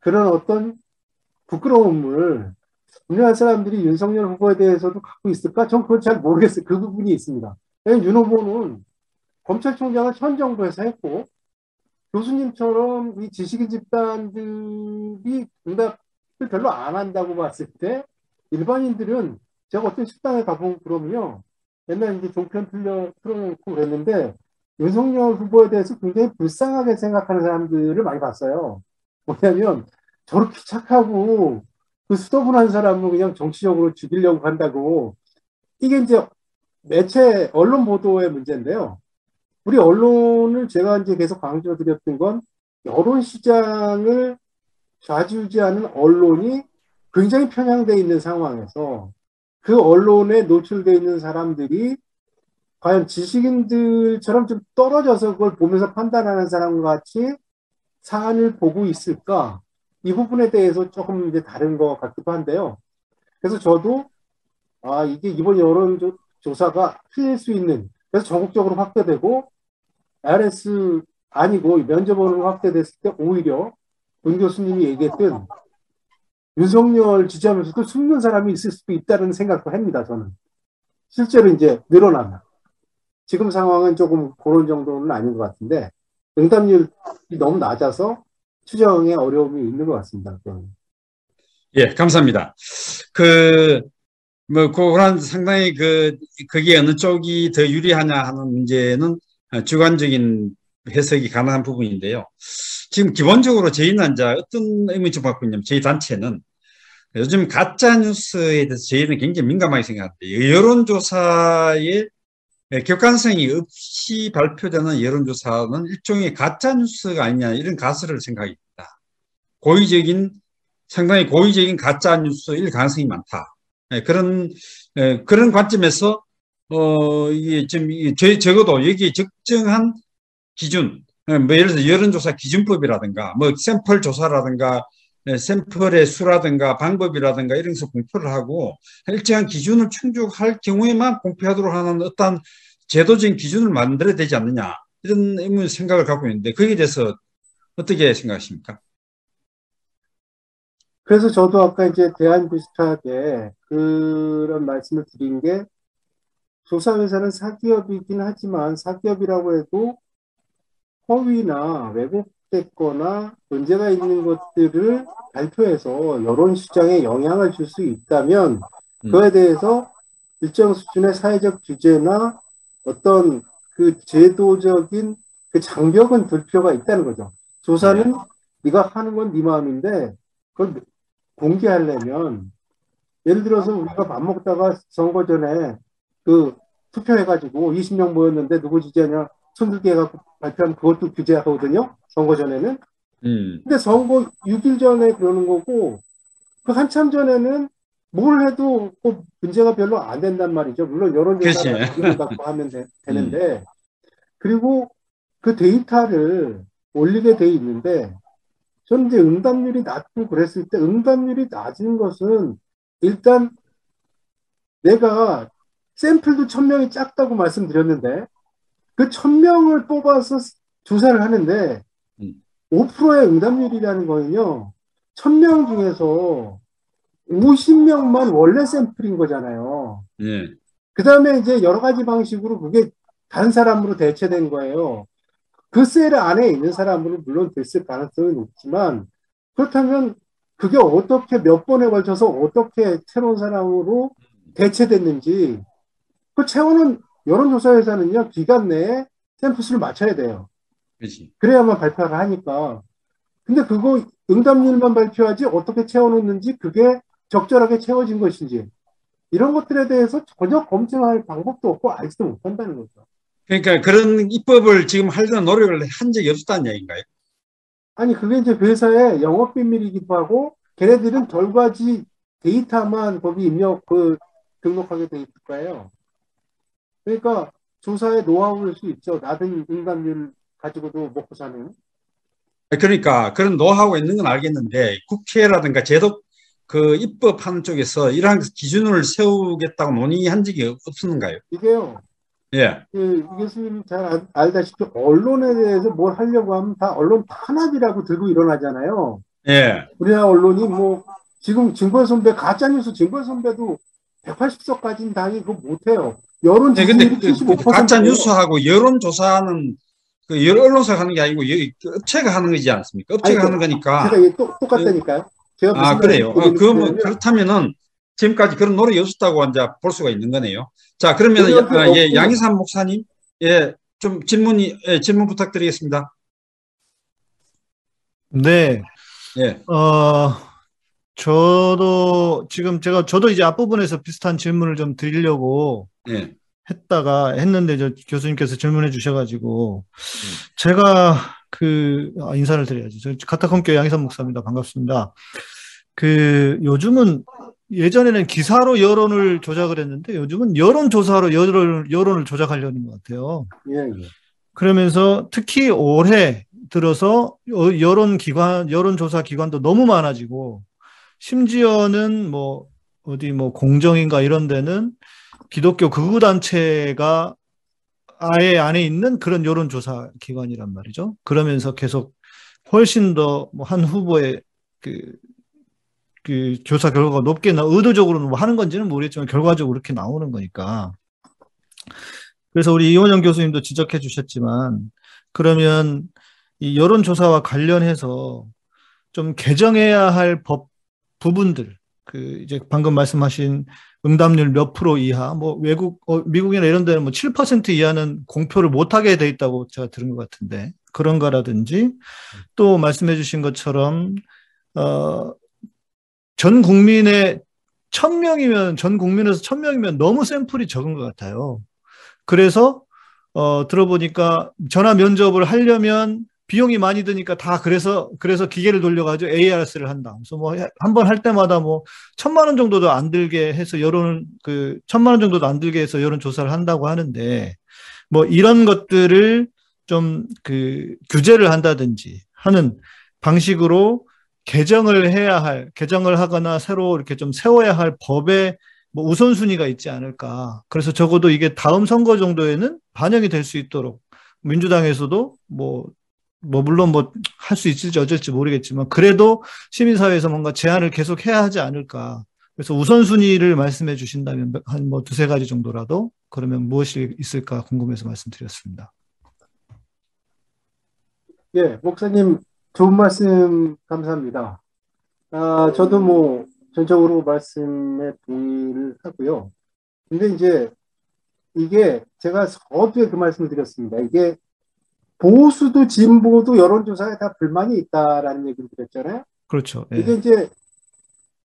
그런 어떤 부끄러움을 우리나라 사람들이 윤석열 후보에 대해서도 갖고 있을까? 전 그건 잘 모르겠어요. 그 부분이 있습니다. 윤 후보는 검찰총장을 현 정부에서 했고 교수님처럼 이 지식인 집단들이 응답을 별로 안 한다고 봤을 때 일반인들은 제가 어떤 식당에 가보면 그러면요. 옛날 이제 종편 틀려, 틀어놓고 그랬는데 윤석열 후보에 대해서 굉장히 불쌍하게 생각하는 사람들을 많이 봤어요. 뭐냐면 저렇게 착하고 그 수도분한 사람을 그냥 정치적으로 죽이려고 한다고 이게 이제 매체 언론 보도의 문제인데요. 우리 언론을 제가 이제 계속 강조드렸던 건 여론 시장을 좌지우지하는 언론이 굉장히 편향돼 있는 상황에서 그 언론에 노출돼 있는 사람들이 과연 지식인들처럼 좀 떨어져서 그걸 보면서 판단하는 사람과 같이 사안을 보고 있을까? 이 부분에 대해서 조금 이제 다른 것 같기도 한데요. 그래서 저도 아 이게 이번 여론 조사가 틀릴 수 있는 그래서 전국적으로 확대되고 RS 아니고 면접으로 확대됐을 때 오히려 문 교수님이 얘기했던 윤석열 지지하면서도 숨는 사람이 있을 수도 있다는 생각도 합니다. 저는 실제로 이제 늘어나면 지금 상황은 조금 그런 정도는 아닌 것 같은데 응답률이 너무 낮아서 추정에 어려움이 있는 것 같습니다. 그건. 예, 감사합니다. 그, 뭐, 그런 상당히 그, 그게 어느 쪽이 더 유리하냐 하는 문제는 주관적인 해석이 가능한 부분인데요. 지금 기본적으로 저희는 이제 어떤 좀 갖고 있냐면 저희 단체는 요즘 가짜 뉴스에 대해서 저희는 굉장히 민감하게 생각하는데 여론조사의 객관성이 없이 발표되는 여론조사는 일종의 가짜 뉴스가 아니냐 이런 가설을 생각합니다. 고의적인 상당히 고의적인 가짜 뉴스일 가능성이 많다. 그런 그런 관점에서 어 이게 좀 적어도 여기 적정한 기준, 뭐 예를 들어서 여론조사 기준법이라든가, 뭐 샘플 조사라든가, 샘플의 수라든가 방법이라든가 이런 것을 공표를 하고 일정한 기준을 충족할 경우에만 공표하도록 하는 어떤 제도적인 기준을 만들어야 되지 않느냐 이런 생각을 갖고 있는데 거기에 대해서 어떻게 생각하십니까? 그래서 저도 아까 이제 대안 비슷하게 그런 말씀을 드린 게 조사회사는 사기업이긴 하지만 사기업이라고 해도 허위나 왜곡됐거나 문제가 있는 것들을 발표해서 여론 시장에 영향을 줄 수 있다면 그에 대해서 일정 수준의 사회적 규제나 어떤 그 제도적인 그 장벽은 둘 필요가 있다는 거죠. 조사는 네가 하는 건 네 마음인데 그걸 공개하려면 예를 들어서 우리가 밥 먹다가 선거 전에 그 투표해가지고 20명 모였는데 누구 지지하냐 손들게 해갖고 발표하면 그것도 규제하거든요. 선거 전에는. 음. 근데 선거 6일 전에 그러는 거고 그 한참 전에는 뭘 해도 뭐 문제가 별로 안 된단 말이죠. 물론 여론조사를 갖고 하면 되, 는데 *laughs* 음. 그리고 그 데이터를 올리게 돼 있는데 저는 이제 응답률이 낮고 그랬을 때 응답률이 낮은 것은 일단 내가 샘플도 천명이 작다고 말씀드렸는데 그 천명을 뽑아서 조사를 하는데 음. 5%의 응답률이라는 거는요. 1000명 중에서 50명만 원래 샘플인 거잖아요. 예. 그 다음에 이제 여러 가지 방식으로 그게 다른 사람으로 대체된 거예요. 그 셀 안에 있는 사람으로 물론 됐을 가능성이 높지만 그렇다면 그게 어떻게 몇 번에 걸쳐서 어떻게 새로운 사람으로 대체됐는지 그 채우는 여론조사회사는요 기간 내에 샘플 수를 맞춰야 돼요. 그렇지. 그래야만 발표를 하니까. 근데 그거 응답률만 발표하지 어떻게 채워놓는지 그게 적절하게 채워진 것인지 이런 것들에 대해서 전혀 검증할 방법도 없고 알지도 못한다는 거죠. 그러니까 그런 입법을 지금 하려는 노력을 한 적이 없었다는 얘기인가요? 아니 그게 이제 회사의 영업 비밀이기도 하고 걔네들은 결과지 데이터만 거기 입력 그 등록하게 돼 있을 거예요. 그러니까 조사의 노하우일 수 있죠. 낮은 응답률 가지고도 먹고 사는. 그러니까 그런 노하우가 있는 건 알겠는데 국회라든가 제도 그 입법하는 쪽에서 이러한 기준을 세우겠다고 논의한 적이 없었는가요? 이게요. 예. 그 교수님 잘 알- 알다시피 언론에 대해서 뭘 하려고 하면 다 언론 탄압이라고 들고 일어나잖아요. 예. 우리나라 언론이 뭐 지금 진권 선배 가짜뉴스 진권 선배도 180석까지는 당연히 그거 못해요. 여론 네, 근데 그, 75%. 가짜 뉴스하고 여론 조사는 그 여러 언론사가 하는 게 아니고 여- 그 업체가 하는 거지 않습니까? 업체가 아니, 하는 거니까. 제가 또, 똑같다니까요. 제가 아, 그래요. 어, 그러면 그렇다면은 지금까지 그런 노력이 없었다고 이제 볼 수가 있는 거네요. 자, 그러면 야, 예. 양희삼 목사님, 예, 좀 질문이, 예, 질문 부탁드리겠습니다. 네. 예, 어, 저도 지금 제가 저도 이제 앞부분에서 비슷한 질문을 좀 드리려고 예, 했다가 했는데 저 교수님께서 질문해 주셔가지고 제가 그 아, 인사를 드려야지. 저 카타콤교 양희삼 목사입니다. 반갑습니다. 그 요즘은 예전에는 기사로 여론을 조작을 했는데 요즘은 여론조사로 여론, 여론을 조작하려는 것 같아요. 예, 예. 그러면서 특히 올해 들어서 여- 여론기관, 여론조사 기관도 너무 많아지고 심지어는 뭐 어디 뭐 공정인가 이런 데는 기독교 극우 단체가 아예 안에 있는 그런 여론조사 기관이란 말이죠. 그러면서 계속 훨씬 더뭐한 후보의 그, 그 조사 결과가 높게 나, 의도적으로 뭐 하는 건지는 모르겠지만 결과적으로 그렇게 나오는 거니까. 그래서 우리 이원영 교수님도 지적해 주셨지만 그러면 이 여론조사와 관련해서 좀 개정해야 할 법 부분들, 그 이제 방금 말씀하신 응답률 몇 프로 이하, 뭐 외국, 어, 미국이나 이런 데는 뭐 7% 이하는 공표를 못하게 돼 있다고 제가 들은 것 같은데 그런 거라든지 또 말씀해 주신 것처럼, 어, 전 국민의 천 명이면, 전 국민에서 천 명이면 너무 샘플이 적은 것 같아요. 그래서 어, 들어보니까 전화 면접을 하려면 비용이 많이 드니까 다 그래서 그래서 기계를 돌려가지고 ARS를 한다. 그래서 뭐 한 번 할 때마다 뭐 천만 원 정도도 안 들게 해서 여론 그 천만 원 정도도 안 들게 해서 여론 조사를 한다고 하는데 뭐 이런 것들을 좀 그 규제를 한다든지 하는 방식으로 개정을 해야 할 개정을 하거나 새로 이렇게 좀 세워야 할 법의 뭐 우선순위가 있지 않을까. 그래서 적어도 이게 다음 선거 정도에는 반영이 될 수 있도록 민주당에서도 뭐, 뭐 물론 뭐 할 수 있을지 어쩔지 모르겠지만 그래도 시민사회에서 뭔가 제안을 계속 해야 하지 않을까. 그래서 우선순위를 말씀해 주신다면 한 뭐 두세 가지 정도라도 그러면 무엇이 있을까 궁금해서 말씀드렸습니다. 예, 목사님 좋은 말씀 감사합니다. 아, 저도 뭐 전적으로 말씀에 동의를 하고요. 근데 이제 이게 제가 서두에 그 말씀을 드렸습니다. 이게 보수도 진보도 여론조사에 다 불만이 있다라는 얘기를 드렸잖아요. 그렇죠. 예. 이게 이제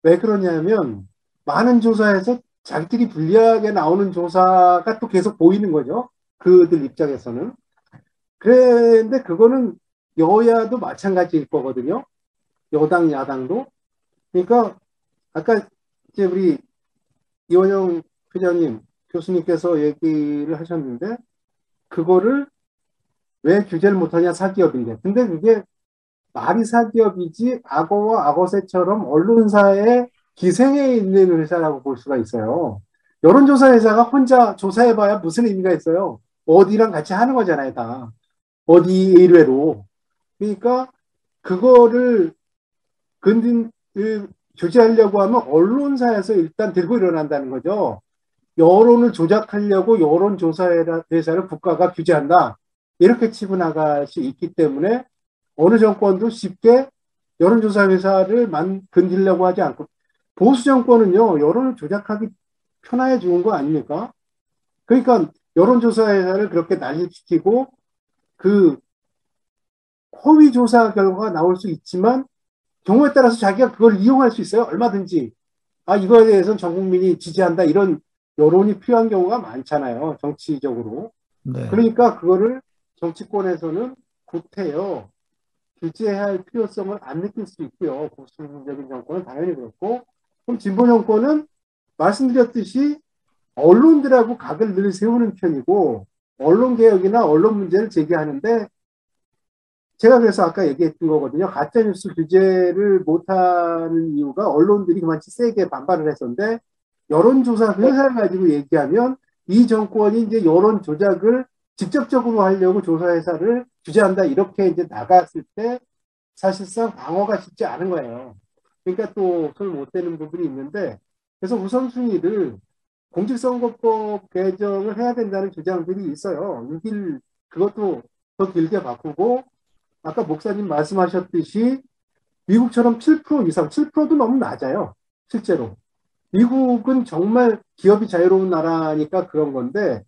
왜 그러냐면 많은 조사에서 자기들이 불리하게 나오는 조사가 또 계속 보이는 거죠. 그들 입장에서는. 그런데 그거는 여야도 마찬가지일 거거든요. 여당, 야당도. 그러니까 아까 이제 우리 이원영 회장님, 교수님께서 얘기를 하셨는데 그거를 왜 규제를 못하냐 사기업인데. 근데 그게 말이 사기업이지 악어와 악어새처럼 언론사의 기생에 있는 회사라고 볼 수가 있어요. 여론조사 회사가 혼자 조사해봐야 무슨 의미가 있어요. 어디랑 같이 하는 거잖아요, 다. 어디 일회로. 그러니까 그거를 그 규제하려고 하면 언론사에서 일단 들고 일어난다는 거죠. 여론을 조작하려고 여론조사 회사를 국가가 규제한다. 이렇게 치고 나갈 수 있기 때문에 어느 정권도 쉽게 여론조사 회사를 만, 건드리려고 하지 않고 보수 정권은요 여론을 조작하기 편하게 주는 거 아닙니까? 그러니까 여론조사 회사를 그렇게 난립시키고 그 허위 조사 결과가 나올 수 있지만 경우에 따라서 자기가 그걸 이용할 수 있어요. 얼마든지. 아, 이거에 대해서는 전 국민이 지지한다. 이런 여론이 필요한 경우가 많잖아요. 정치적으로. 네. 그러니까 그거를 정치권에서는 구태여 규제할 필요성을 안 느낄 수 있고요. 보수적인 정권은 당연히 그렇고. 그럼 진보 정권은 말씀드렸듯이 언론들하고 각을 늘 세우는 편이고 언론 개혁이나 언론 문제를 제기하는데 제가 그래서 아까 얘기했던 거거든요. 가짜뉴스 규제를 못하는 이유가 언론들이 그만치 세게 반발을 했었는데 여론조사 회사를 가지고 얘기하면 이 정권이 이제 여론 조작을 직접적으로 하려고 조사회사를 규제한다 이렇게 이제 나갔을 때 사실상 방어가 쉽지 않은 거예요. 그러니까 또 손을 못 대는 부분이 있는데 그래서 우선순위를 공직선거법 개정을 해야 된다는 주장들이 있어요. 이길 그것도 더 길게 바꾸고 아까 목사님 말씀하셨듯이 미국처럼 7% 이상, 7%도 너무 낮아요. 실제로. 미국은 정말 기업이 자유로운 나라니까 그런 건데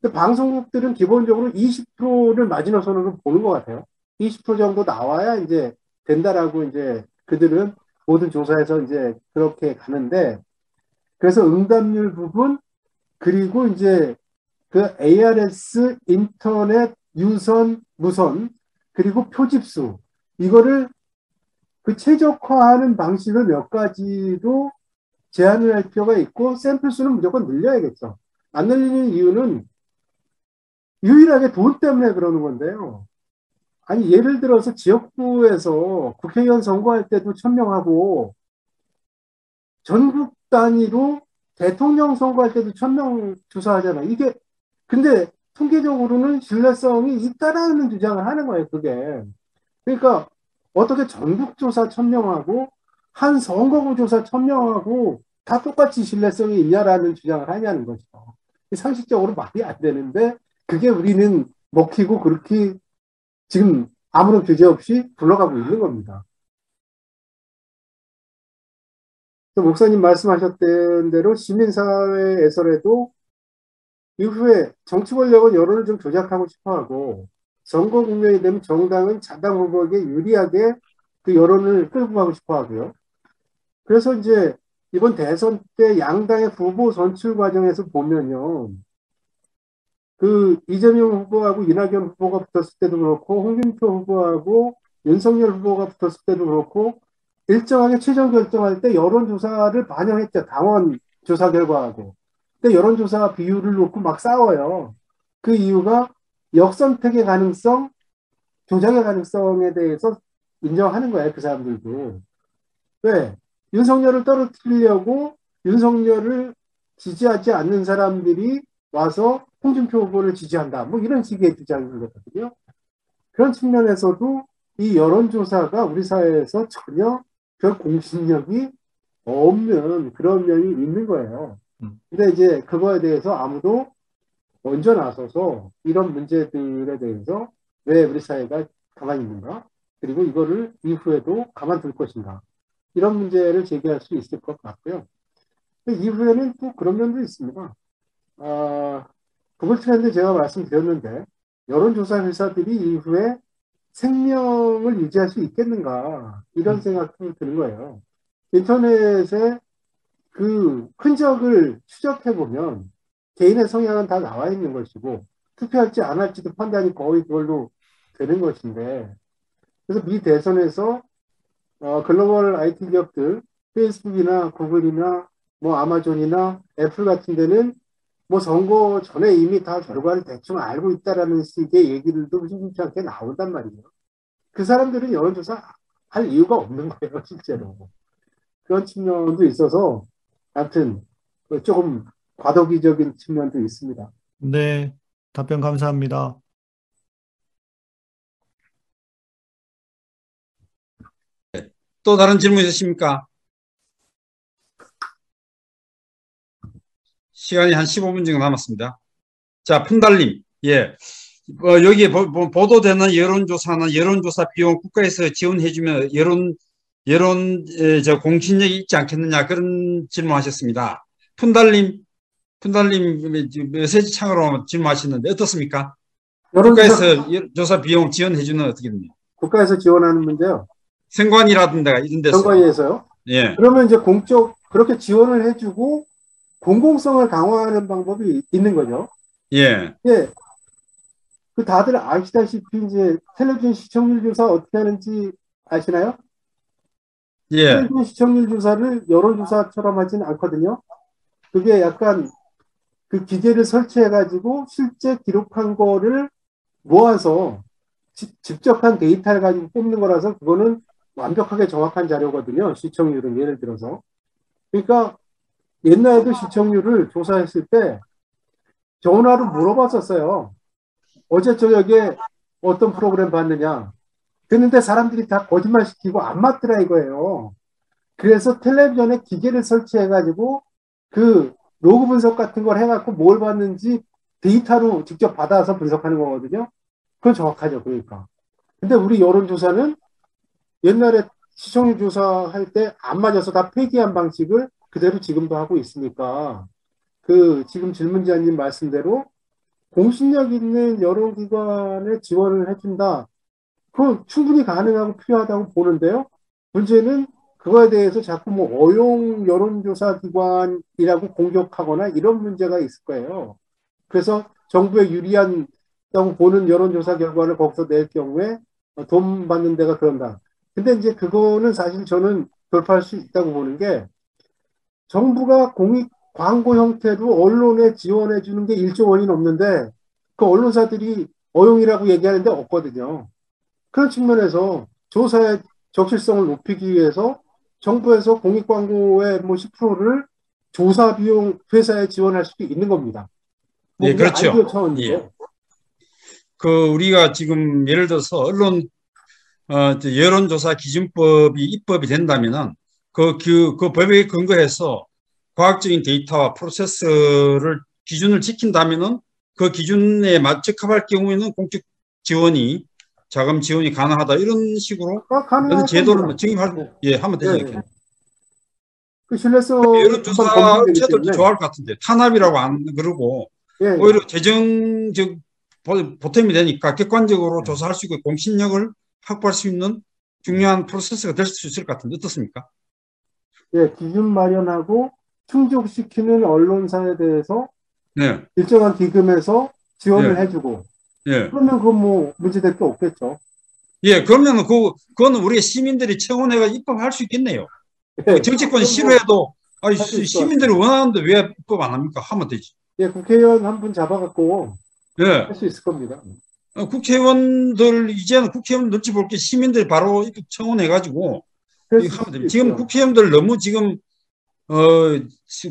근데 방송국들은 기본적으로 20%를 마지노선으로 보는 것 같아요. 20% 정도 나와야 이제 된다라고 이제 그들은 모든 조사에서 이제 그렇게 가는데 그래서 응답률 부분 그리고 이제 그 ARS 인터넷 유선 무선 그리고 표집수 이거를 그 최적화하는 방식을 몇 가지로 제한을 할 필요가 있고 샘플 수는 무조건 늘려야겠죠. 안 늘리는 이유는 유일하게 돈 때문에 그러는 건데요. 아니 예를 들어서 지역구에서 국회의원 선거할 때도 천명하고 전국 단위로 대통령 선거할 때도 천명 조사하잖아. 이게 근데 통계적으로는 신뢰성이 있다라는 주장을 하는 거예요. 그게 그러니까 어떻게 전국 조사 천명하고 한 선거구 조사 천명하고 다 똑같이 신뢰성이 있냐라는 주장을 하냐는 거죠. 상식적으로 말이 안 되는데 그게 우리는 먹히고 그렇게 지금 아무런 규제 없이 굴러가고 있는 겁니다. 또 목사님 말씀하셨던 대로 시민사회에서라도 이후에 정치 권력은 여론을 좀 조작하고 싶어 하고 선거 국면이 되면 정당은 자당 후보에게 유리하게 그 여론을 끌고 가고 싶어 하고요. 그래서 이제 이번 대선 때 양당의 후보 선출 과정에서 보면요. 그 이재명 후보하고 이낙연 후보가 붙었을 때도 그렇고 홍준표 후보하고 윤석열 후보가 붙었을 때도 그렇고 일정하게 최종 결정할 때 여론조사를 반영했죠. 당원 조사 결과하고. 근데 여론조사 비율을 놓고 막 싸워요. 그 이유가 역선택의 가능성, 조작의 가능성에 대해서 인정하는 거예요. 그 사람들도. 왜? 윤석열을 떨어뜨리려고 윤석열을 지지하지 않는 사람들이 와서 홍준표 후보를 지지한다. 뭐 이런 식의 주장인 거거든요. 그런 측면에서도 이 여론조사가 우리 사회에서 전혀 별 공신력이 없는 그런 면이 있는 거예요. 근데 이제 그거에 대해서 아무도 먼저 나서서 이런 문제들에 대해서 왜 우리 사회가 가만히 있는가? 그리고 이거를 이후에도 가만둘 것인가? 이런 문제를 제기할 수 있을 것 같고요. 이후에는 또 그런 면도 있습니다. 아, 구글 트렌드 제가 말씀드렸는데 여론조사 회사들이 이후에 생명을 유지할 수 있겠는가 이런 음. 생각이 드는 거예요. 인터넷에 그 흔적을 추적해 보면 개인의 성향은 다 나와 있는 것이고 투표할지 안 할지도 판단이 거의 그걸로 되는 것인데 그래서 미 대선에서 어, 글로벌 IT 기업들 페이스북이나 구글이나 뭐 아마존이나 애플 같은 데는 뭐 선거 전에 이미 다 결과를 대충 알고 있다라는 식의 얘기들도 심심치 않게 나온단 말이에요. 그 사람들은 여론조사 할 이유가 없는 거예요, *laughs* 실제로. 그런 측면도 있어서, 하여튼, 조금 과도기적인 측면도 있습니다. 네, 답변 감사합니다. 또 다른 질문 있으십니까? 시간이 한 15분 정도 남았습니다. 자, 푼달님, 예. 어, 여기에 보, 도되는 여론조사는 여론조사 비용 국가에서 지원해주면 여론, 여론, 에, 저 공신력이 있지 않겠느냐 그런 질문 하셨습니다. 푼달님, 푼달님 메시지 창으로 질문하셨는데 어떻습니까? 국가에서 조사 비용 지원해주는 어떻게 됩니까? 국가에서 지원하는 문제요. 생관이라든가 이런 데서. 선관위에서요? 예. 그러면 이제 공적, 그렇게 지원을 해주고 공공성을 강화하는 방법이 있는 거죠. 예. 예. 그 다들 아시다시피 이제 텔레비전 시청률 조사 어떻게 하는지 아시나요? 예. 텔레비전 시청률 조사를 여론조사처럼 하지는 않거든요. 그게 약간 그 기계를 설치해가지고 실제 기록한 거를 모아서 직접한 데이터를 가지고 뽑는 거라서 그거는 완벽하게 정확한 자료거든요. 시청률은 예를 들어서. 그러니까 옛날에도 시청률을 조사했을 때 전화로 물어봤었어요. 어제 저녁에 어떤 프로그램 봤느냐. 그런데 사람들이 다 거짓말 시키고 안 맞더라 이거예요. 그래서 텔레비전에 기계를 설치해가지고 그 로그 분석 같은 걸 해갖고 뭘 봤는지 데이터로 직접 받아서 분석하는 거거든요. 그건 정확하죠. 그러니까. 근데 우리 여론조사는 옛날에 시청률 조사할 때 안 맞아서 다 폐기한 방식을 그대로 지금도 하고 있으니까 그 지금 질문자님 말씀대로 공신력 있는 여론기관에 지원을 해준다. 그건 충분히 가능하고 필요하다고 보는데요. 문제는 그거에 대해서 자꾸 뭐 어용 여론조사 기관이라고 공격하거나 이런 문제가 있을 거예요. 그래서 정부에 유리한다고 보는 여론조사 결과를 거기서 낼 경우에 돈 받는 데가 그런다. 근데 이제 그거는 사실 저는 돌파할 수 있다고 보는 게 정부가 공익 광고 형태로 언론에 지원해 주는 게 1조 원이 넘는데 그 언론사들이 어용이라고 얘기하는데 없거든요. 그런 측면에서 조사의 적실성을 높이기 위해서 정부에서 공익 광고의 뭐 10%를 조사 비용 회사에 지원할 수도 있는 겁니다. 뭐 네, 그렇죠. 예. 그 우리가 지금 예를 들어서 언론 어, 여론조사 기준법이 입법이 된다면은 그, 그, 그 법에 근거해서 과학적인 데이터와 프로세스를 기준을 지킨다면은 그 기준에 맞적합할 경우에는 공적 지원이 자금 지원이 가능하다 이런 식으로 아, 제도를 네. 예 하면 되죠. 네. 네. 그 신뢰성 여론조사 업체들도 좋아할 것 같은데 탄압이라고 안 그러고 예, 오히려 재정적 보탬이 되니까 객관적으로 조사할 수 있고 공신력을 확보할 수 있는 중요한 프로세스가 될 수 있을 것 같은데 어떻습니까? 예, 기준 마련하고 충족시키는 언론사에 대해서 네. 일정한 기금에서 지원을 네. 해주고 예. 그러면 그건 뭐 문제될 게 없겠죠. 예, 그러면 그 그거는 우리 시민들이 청원해가 입법할 수 있겠네요. 예. 정치권 싫어해도 아니 시민들이 원하는데 왜 입법 안 합니까? 하면 되지. 예, 국회의원 한 분 잡아갖고 예. 할 수 있을 겁니다. 어, 국회의원들 이제는 국회의원 눈치 볼 게 시민들이 바로 입법 청원해가지고. 지금 국회의원들 너무 지금 어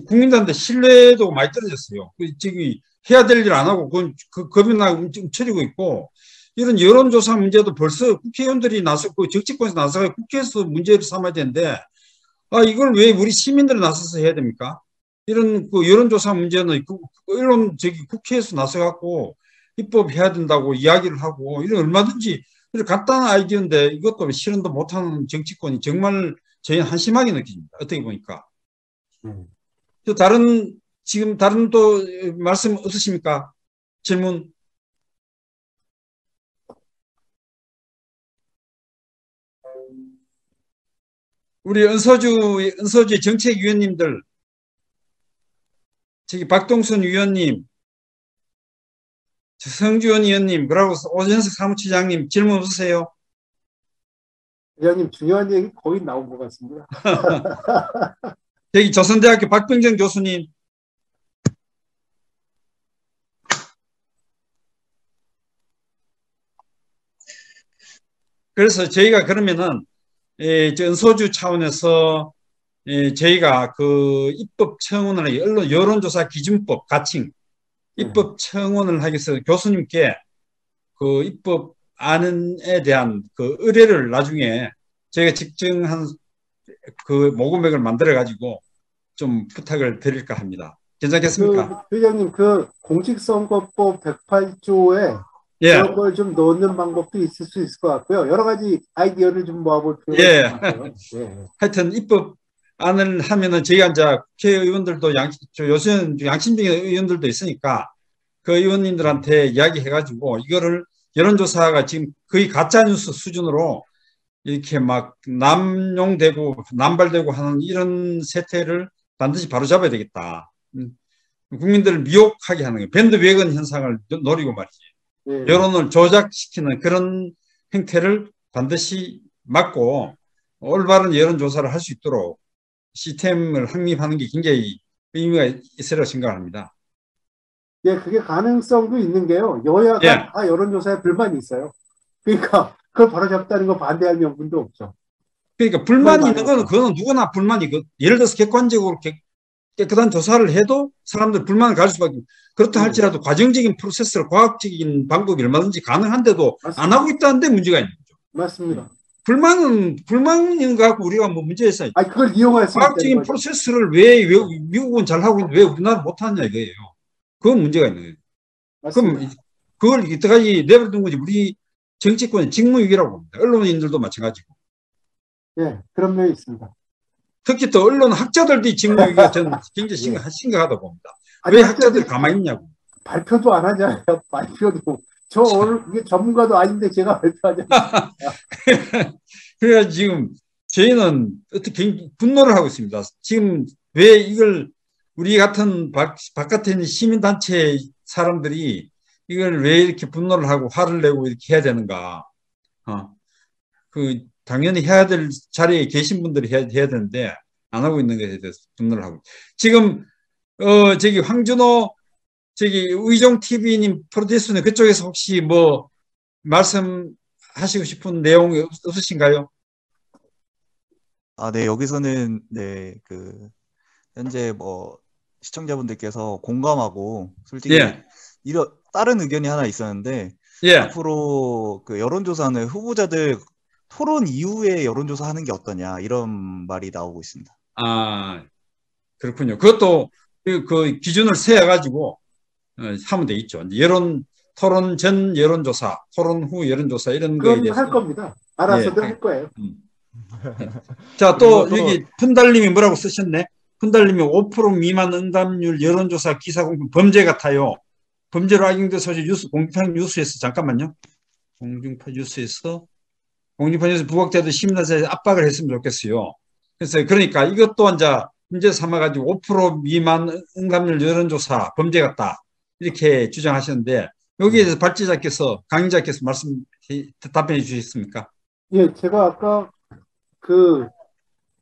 국민들한테 신뢰도 많이 떨어졌어요. 그 지금 해야 될 일 안 하고 그건 그 겁이 나고 움츠리고 있고 이런 여론조사 문제도 벌써 국회의원들이 나서 그 정치권에서 나서서 국회에서 문제를 삼아야 되는데 아 이걸 왜 우리 시민들이 나서서 해야 됩니까? 이런 그 여론조사 문제는 그 언론 저기 국회에서 나서 갖고 입법해야 된다고 이야기를 하고 이런 얼마든지 간단한 아이디어인데 이것도 실현도 못하는 정치권이 정말 저희는 한심하게 느껴집니다. 어떻게 보니까. 음. 또 다른 지금 다른 또 말씀 없으십니까? 질문. 우리 은서주, 은서주 정책위원님들, 저기 박동순 위원님, 성주원 위원님, 그리고 오전석 사무처장님 질문 없으세요? 위원님 중요한 얘기 거의 나온 것 같습니다. *laughs* 여기 조선대학교 박병정 교수님. 그래서 저희가 그러면은 에, 전소주 차원에서 에, 저희가 그 입법 청원을 언론 여론조사 기준법 가칭 입법 청원을 하기 위해서 교수님께 그 입법 안에 대한 그 의뢰를 나중에 저희가 직정한 그 모금액을 만들어 가지고 좀 부탁을 드릴까 합니다. 괜찮겠습니까? 그 회장님 그 공직선거법 108조에 예, 그런 걸 좀 넣는 방법도 있을 수 있을 것 같고요. 여러 가지 아이디어를 좀 모아볼 필요가 예. 것 같아요. *laughs* 예. 하여튼 입법 안을 하면은 저희가 이제 국회의원들도 양, 저 요새는 양심적인 의원들도 있으니까 그 의원님들한테 이야기해가지고 이거를 여론조사가 지금 거의 가짜뉴스 수준으로 이렇게 막 남용되고 남발되고 하는 이런 세태를 반드시 바로잡아야 되겠다. 음, 국민들을 미혹하게 하는 거예요. 밴드 웨건 현상을 노- 노리고 말이지. 예. 여론을 조작시키는 그런 행태를 반드시 막고 올바른 여론조사를 할 수 있도록 시스템을 확립하는 게 굉장히 의미가 있으리라고 생각합니다. 예, 그게 가능성도 있는 게요. 여야가 예. 다 여론조사에 불만이 있어요. 그러니까 그걸 바로잡다는 거 반대할 명분도 없죠. 그러니까 불만이 있는 거는. 그거는 누구나 불만이 그 예를 들어서 객관적으로 깨- 깨끗한 조사를 해도 사람들 불만을 가질 수밖에 없- 그렇다 음. 할지라도 과정적인 프로세스를 과학적인 방법이 얼마든지 가능한데도 맞습니다. 안 하고 있다는데 문제가 있는 거죠. 맞습니다. 불만은 불만인 거 갖고 우리가 뭐 문제 있어요. 아니 그걸 있다는 과학적인. 프로세스를 왜, 왜 미국은 잘 하고 있는데 왜 우리나라 못하느냐 이거예요. 그건 문제가 있는 거예요. 맞습니다. 그럼 그걸 이때까지 내버려둔 거지 우리 정치권의 직무유기라고 봅니다. 언론인들도 마찬가지고. 예, 그런 면이 있습니다. 특히 또 언론 학자들도 이 직무유기가 저는 *laughs* 굉장히 심각, 심각하다 봅니다. 아니, 왜 학자들 학자들 가만히 있냐고. 발표도 안 하잖아요. *laughs* 발표도 저 오늘 이게 전문가도 아닌데 제가 발표하잖아요. *laughs* 그래서 지금 저희는 어떻게 분노를 하고 있습니다. 지금 왜 이걸 우리 같은 바, 바깥에 있는 시민단체 사람들이 이걸 왜 이렇게 분노를 하고 화를 내고 이렇게 해야 되는가. 어. 그, 당연히 해야 될 자리에 계신 분들이 해야, 해야 되는데 안 하고 있는 것에 대해서 분노를 하고. 지금, 어, 저기 황준호, 저기 의정 TV님 프로듀서는 그쪽에서 혹시 뭐 말씀하시고 싶은 내용이 없- 없으신가요? 아, 네, 여기서는, 네, 그, 현재 뭐, 시청자분들께서 공감하고, 솔직히, 예. 이런, 다른 의견이 하나 있었는데, 예. 앞으로 그 여론조사는 후보자들 토론 이후에 여론조사 하는 게 어떠냐, 이런 말이 나오고 있습니다. 아, 그렇군요. 그것도 그, 그 기준을 세워가지고 어, 하면 돼 있죠. 여론, 토론 전 여론조사, 토론 후 여론조사 이런 거에 대해서. 할 겁니다. 알아서들 예. 할 거예요. 자, 또 여기 푼달님이 뭐라고 쓰셨네? 푼달님이 5% 미만 응답률 여론조사 기사 공표 범죄 같아요. 범죄로 악용된 소식 뉴스, 공중파 뉴스에서 잠깐만요. 공중파 뉴스에서 공중파 뉴스 부각자들 시민단체에 압박을 했으면 좋겠어요. 그래서 그러니까 이것도 이제 문제 삼아가지고 5% 미만 응답률 여론조사 범죄 같다. 이렇게 주장하셨는데 여기에 대해서 발제자께서 강의자께서 말씀 답변해 주시겠습니까? 예, 제가 아까 그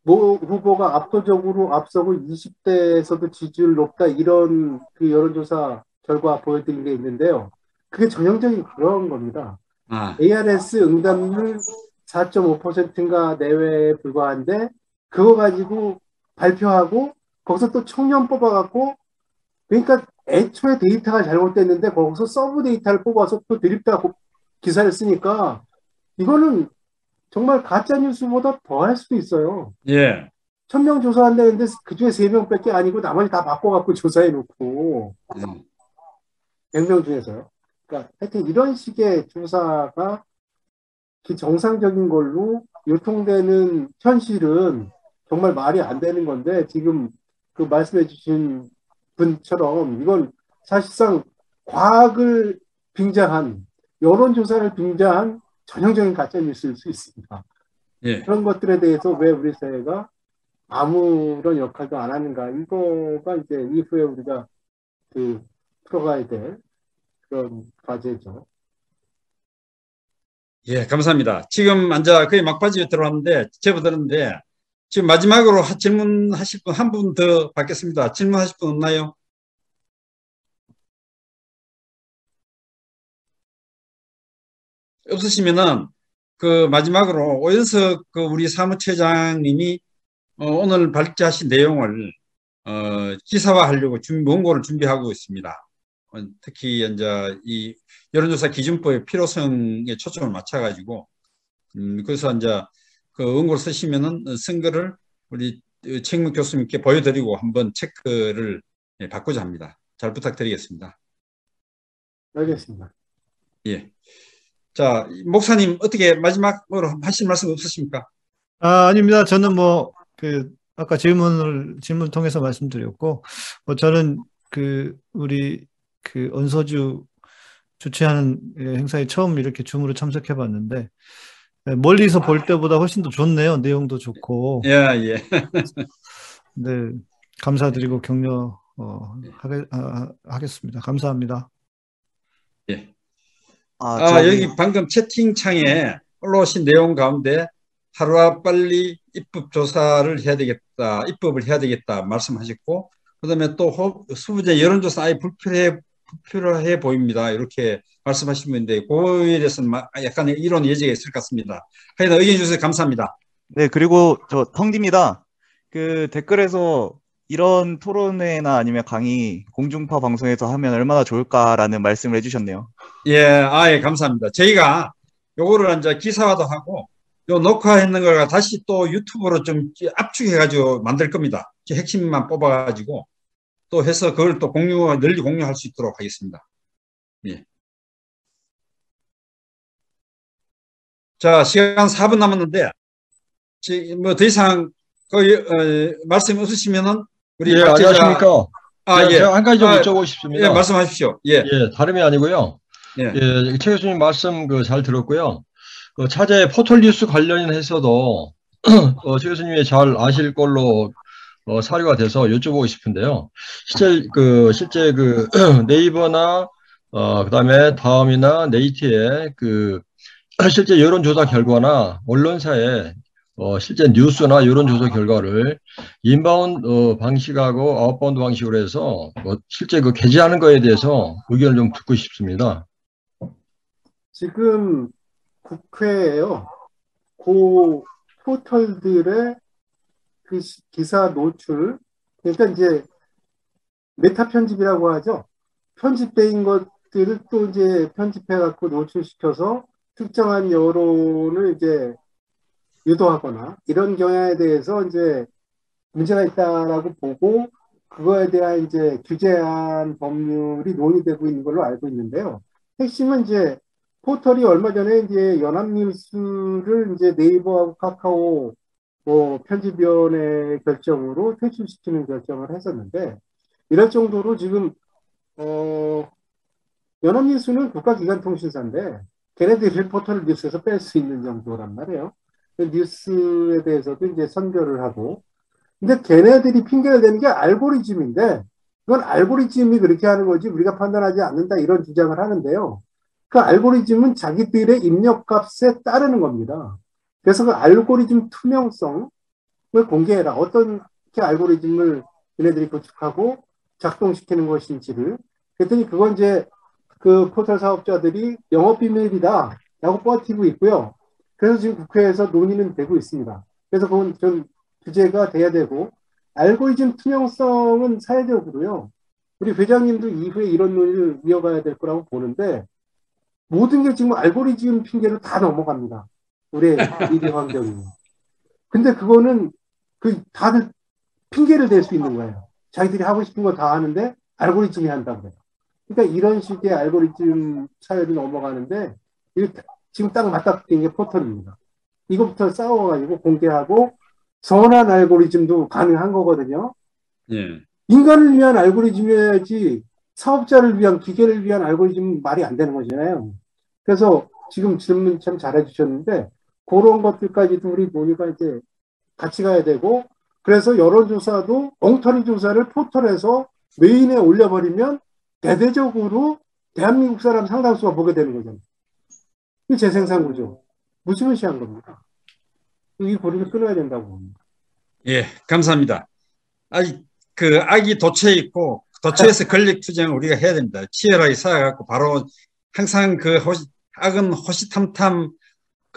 모 후보가 압도적으로 앞서고 20대에서도 지지율 높다 이런 그 여론조사 결과 보여드린 게 있는데요. 그게 전형적인 그런 겁니다. 아, ARS 응답률 4.5%인가 내외에 불과한데 그거 가지고 발표하고 거기서 또 청년 뽑아갖고 그러니까 애초에 데이터가 잘못됐는데 거기서 sub data를 뽑아서 또 드립다 기사를 쓰니까 이거는 정말 가짜 뉴스보다 더할 수도 있어요. 예. 천명 조사한다는데 그중에 세 명밖에 아니고 나머지 다 바꿔갖고 *laughs* 조사해 놓고 음. 100명 중에서요. 그러니까 하여튼 이런 식의 조사가 정상적인 걸로 유통되는 현실은 정말 말이 안 되는 건데 지금 그 말씀해 주신 분처럼 이건 사실상 과학을 빙자한 여론조사를 빙자한 전형적인 가짜뉴스일 수 있습니다. 예. 그런 것들에 대해서 왜 우리 사회가 아무런 역할도 안 하는가 이거가 이제 이후에 우리가 그 풀어가야 될 그런 과제죠. 예, 감사합니다. 지금 앉아 거의 막바지에 들어왔는데 제보드렸는데 지금 마지막으로 하- 질문하실 분 한 분 더 받겠습니다. 질문하실 분 없나요? 없으시면은 그 마지막으로 오연석 그 우리 사무처장님이 어, 오늘 발제하신 내용을 어, 기사화하려고 준비, 원고를 준비하고 있습니다. 어, 특히 이제 이 여론조사 기준법의 필요성에 초점을 맞춰가지고 음, 그래서 이제 그 원고를 쓰시면은 선거를 우리 책무 교수님께 보여드리고 한번 체크를 예, 받고자 합니다. 잘 부탁드리겠습니다. 알겠습니다. 예. 자, 목사님 어떻게 마지막으로 하실 말씀 없으십니까? 아, 아닙니다. 저는 뭐, 그, 아까 질문을, 질문 통해서 말씀드렸고, 뭐, 저는 그, 우리, 그, 언서주 주최하는 예, 행사에 처음 이렇게 줌으로 참석해 봤는데, 예, 멀리서 볼 때보다 훨씬 더 좋네요. 내용도 좋고. 예, 예. 네, 감사드리고 격려, 어, 하게, 아, 하겠습니다. 감사합니다. 예. 아, 아, 저기- 여기 방금 채팅창에 올라오신 내용 가운데 하루와 빨리 입법 조사를 해야 되겠다, 입법을 해야 되겠다 말씀하셨고, 그 다음에 또 호- 수부제 여론조사 아예 불필요해, 불필요해 보입니다. 이렇게 말씀하신 분인데, 그거에 대해서는 마- 약간의 이론 예지가 있을 것 같습니다. 하여튼 의견 주셔서 감사합니다. 네, 그리고 저 텅디입니다. 그 댓글에서 이런 토론회나 아니면 강의 공중파 방송에서 하면 얼마나 좋을까라는 말씀을 해주셨네요. 예, 아, 예, 감사합니다. 저희가 요거를 이제 기사화도 하고, 요 녹화했는 걸 다시 또 유튜브로 좀 압축해가지고 만들 겁니다. 핵심만 뽑아가지고 또 해서 그걸 또 공유, 널리 공유할 수 있도록 하겠습니다. 예. 자, 시간 4분 남았는데, 뭐 더 이상 그, 어, 말씀 없으시면은 우리 예, 박제자- 안녕하십니까. 아, 예, 예. 제가 한 가지 좀 아, 여쭤보고 예, 싶습니다. 말씀하십시오. 예. 예, 다름이 아니고요. 예. 예, 최 교수님 말씀 그 잘 들었고요. 그 차제 포털 뉴스 관련해서도 *clears throat* 어, 최 교수님이 잘 아실 걸로 어, 사료가 돼서 여쭤보고 싶은데요. 실제 그 실제 그 *clears throat* 네이버나 어, 그다음에 다음이나 네이트의 그 *clears throat* 실제 여론조사 결과나 언론사의 어, 실제 뉴스나 여론조사 결과를 inbound 어, 방식하고 outbound 방식으로 해서 뭐 실제 그 게재하는 거에 대해서 의견을 좀 듣고 싶습니다. 지금 국회에요. 그 포털들의 그 시- 기사 노출, 그러니까 이제 메타 편집이라고 하죠. 편집된 것들을 또 이제 편집해 갖고 노출시켜서 특정한 여론을 이제 유도하거나 이런 경향에 대해서 이제 문제가 있다라고 보고 그거에 대한 이제 규제한 법률이 논의되고 있는 걸로 알고 있는데요. 핵심은 이제 포털이 얼마 전에 이제 연합뉴스를 이제 네이버하고 카카오 뭐 편집위원회 결정으로 퇴출시키는 결정을 했었는데 이럴 정도로 지금 어 연합뉴스는 국가기관통신사인데 걔네들이 포털 뉴스에서 뺄 수 있는 정도란 말이에요. 그 뉴스에 대해서도 이제 선별을 하고 근데 걔네들이 핑계를 대는 게 알고리즘인데 그건 알고리즘이 그렇게 하는 거지 우리가 판단하지 않는다 이런 주장을 하는데요. 그 알고리즘은 자기들의 입력값에 따르는 겁니다. 그래서 그 알고리즘 투명성을 공개해라. 어떤 게 알고리즘을 얘네들이 구축하고 작동시키는 것인지를. 그랬더니 그건 이제 그 포털 사업자들이 영업 비밀이다. 라고 버티고 있고요. 그래서 지금 국회에서 논의는 되고 있습니다. 그래서 그건 좀 규제가 돼야 되고, 알고리즘 투명성은 사회적으로요. 우리 회장님도 이후에 이런 논의를 이어가야 될 거라고 보는데, 모든 게 지금 알고리즘 핑계로 다 넘어갑니다. 우리 미디어 환경이. 근데 그거는 그 다들 핑계를 댈 수 있는 거예요. 자기들이 하고 싶은 거 다 하는데 알고리즘이 한다고 그래요. 그러니까 이런 식의 알고리즘 사회로 넘어가는데 이게 지금 딱 맞닥뜨린 게 포털입니다. 이것부터 싸워가지고 공개하고 선한 알고리즘도 가능한 거거든요. 예. 인간을 위한 알고리즘이어야지 사업자를 위한 기계를 위한 알고리즘 말이 안 되는 거잖아요. 그래서 지금 질문 참 잘해 주셨는데 그런 것들까지도 우리 논의가 이제 같이 가야 되고 그래서 여론조사도 엉터리 조사를 포털에서 메인에 올려버리면 대대적으로 대한민국 사람 상당수가 보게 되는 거잖아요. 이 재생산 구조 무시무시한 겁니다. 이 고리를 끊어야 된다고 봅니다. 예, 감사합니다. 아기, 그 악이 도처에 있고 도처에서 *laughs* 권력 투쟁을 우리가 해야 됩니다. 치열하게 싸워갖고 바로 항상 그 호시, 악은 호시탐탐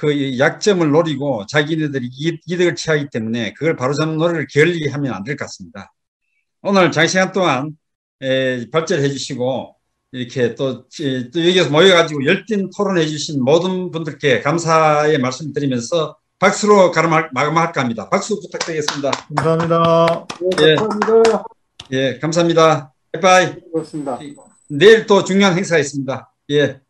그 약점을 노리고 자기네들이 이- 이득을 취하기 때문에 그걸 바로잡는 노력을 게을리게 하면 안 될 것 같습니다. 오늘 장시간 동안 에, 발제해 주시고 이렇게 또, 지- 또 여기서 모여가지고 열띤 토론해 주신 모든 분들께 감사의 말씀 드리면서 박수로 가름할- 마감할까 합니다. 박수 부탁드리겠습니다. 감사합니다. 네, 예. 감사합니다. 예, 감사합니다. 바이바이. 고맙습니다. 내일 또 중요한 행사가 있습니다. 예.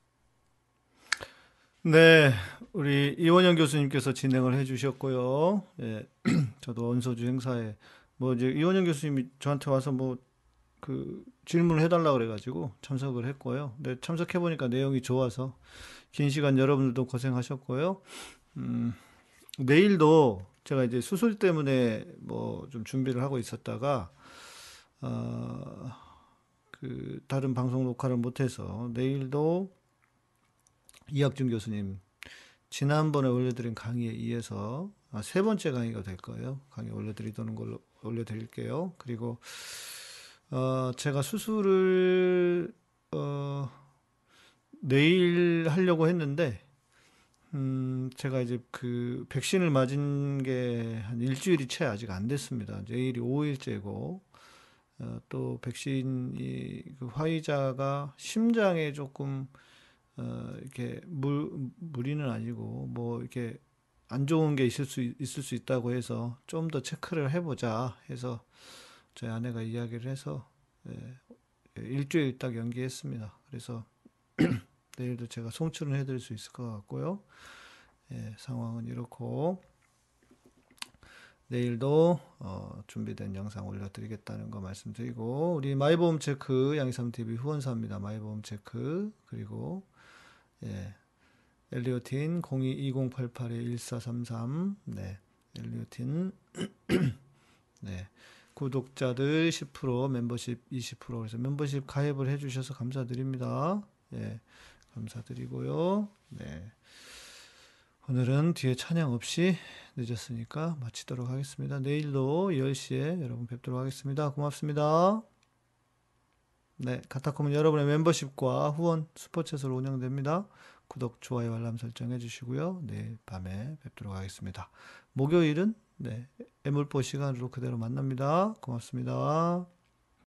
네, 우리 이원영 교수님께서 진행을 해주셨고요. 예, *clears throat* 저도 원소주 행사에 뭐 이제 이원영 교수님이 저한테 와서 뭐 그 질문을 해달라 그래가지고 참석을 했고요. 근데 참석해 보니까 내용이 좋아서 긴 시간 여러분들도 고생하셨고요. 음, 내일도 제가 이제 수술 때문에 뭐 좀 준비를 하고 있었다가 어, 그 다른 방송 녹화를 못해서 내일도 이학준 교수님 지난번에 올려드린 강의에 이어서 아, 세 번째 강의가 될 거예요. 강의 올려드리도는 걸로 올려드릴게요. 그리고 어, 제가 수술을 어, 내일 하려고 했는데 음, 제가 이제 그 백신을 맞은 게 한 일주일이 채 아직 안 됐습니다. 내일이 5일째고 어, 또 백신이 그 화이자가 심장에 조금 어, 이렇게 물, 무리는 아니고, 뭐, 이렇게 안 좋은 게 있을 수, 있을 수 있다고 해서 좀 더 체크를 해보자 해서 저희 아내가 이야기를 해서, 예, 일주일 딱 연기했습니다. 그래서 *clears throat* 내일도 제가 송출은 해드릴 수 있을 것 같고요. 예, 상황은 이렇고, 내일도 어, 준비된 영상 올려드리겠다는 거 말씀드리고 우리 마이보험 체크 양이삼 TV 후원사입니다. 마이보험 체크 그리고 예, 엘리오틴 022088-1433 네, 엘리오틴 *clears throat* 네, 구독자들 10% 멤버십 20% 그래서 멤버십 가입을 해주셔서 감사드립니다. 예, 감사드리고요. 네. 오늘은 뒤에 찬양 없이 늦었으니까 마치도록 하겠습니다. 내일도 10시에 여러분 뵙도록 하겠습니다. 고맙습니다. 네, 카타콤은 여러분의 멤버십과 후원 슈퍼챗으로 운영됩니다. 구독, 좋아요, 알람 설정 해 주시고요. 내일 밤에 뵙도록 하겠습니다. 목요일은 네, 애물보 시간으로 그대로 만납니다. 고맙습니다.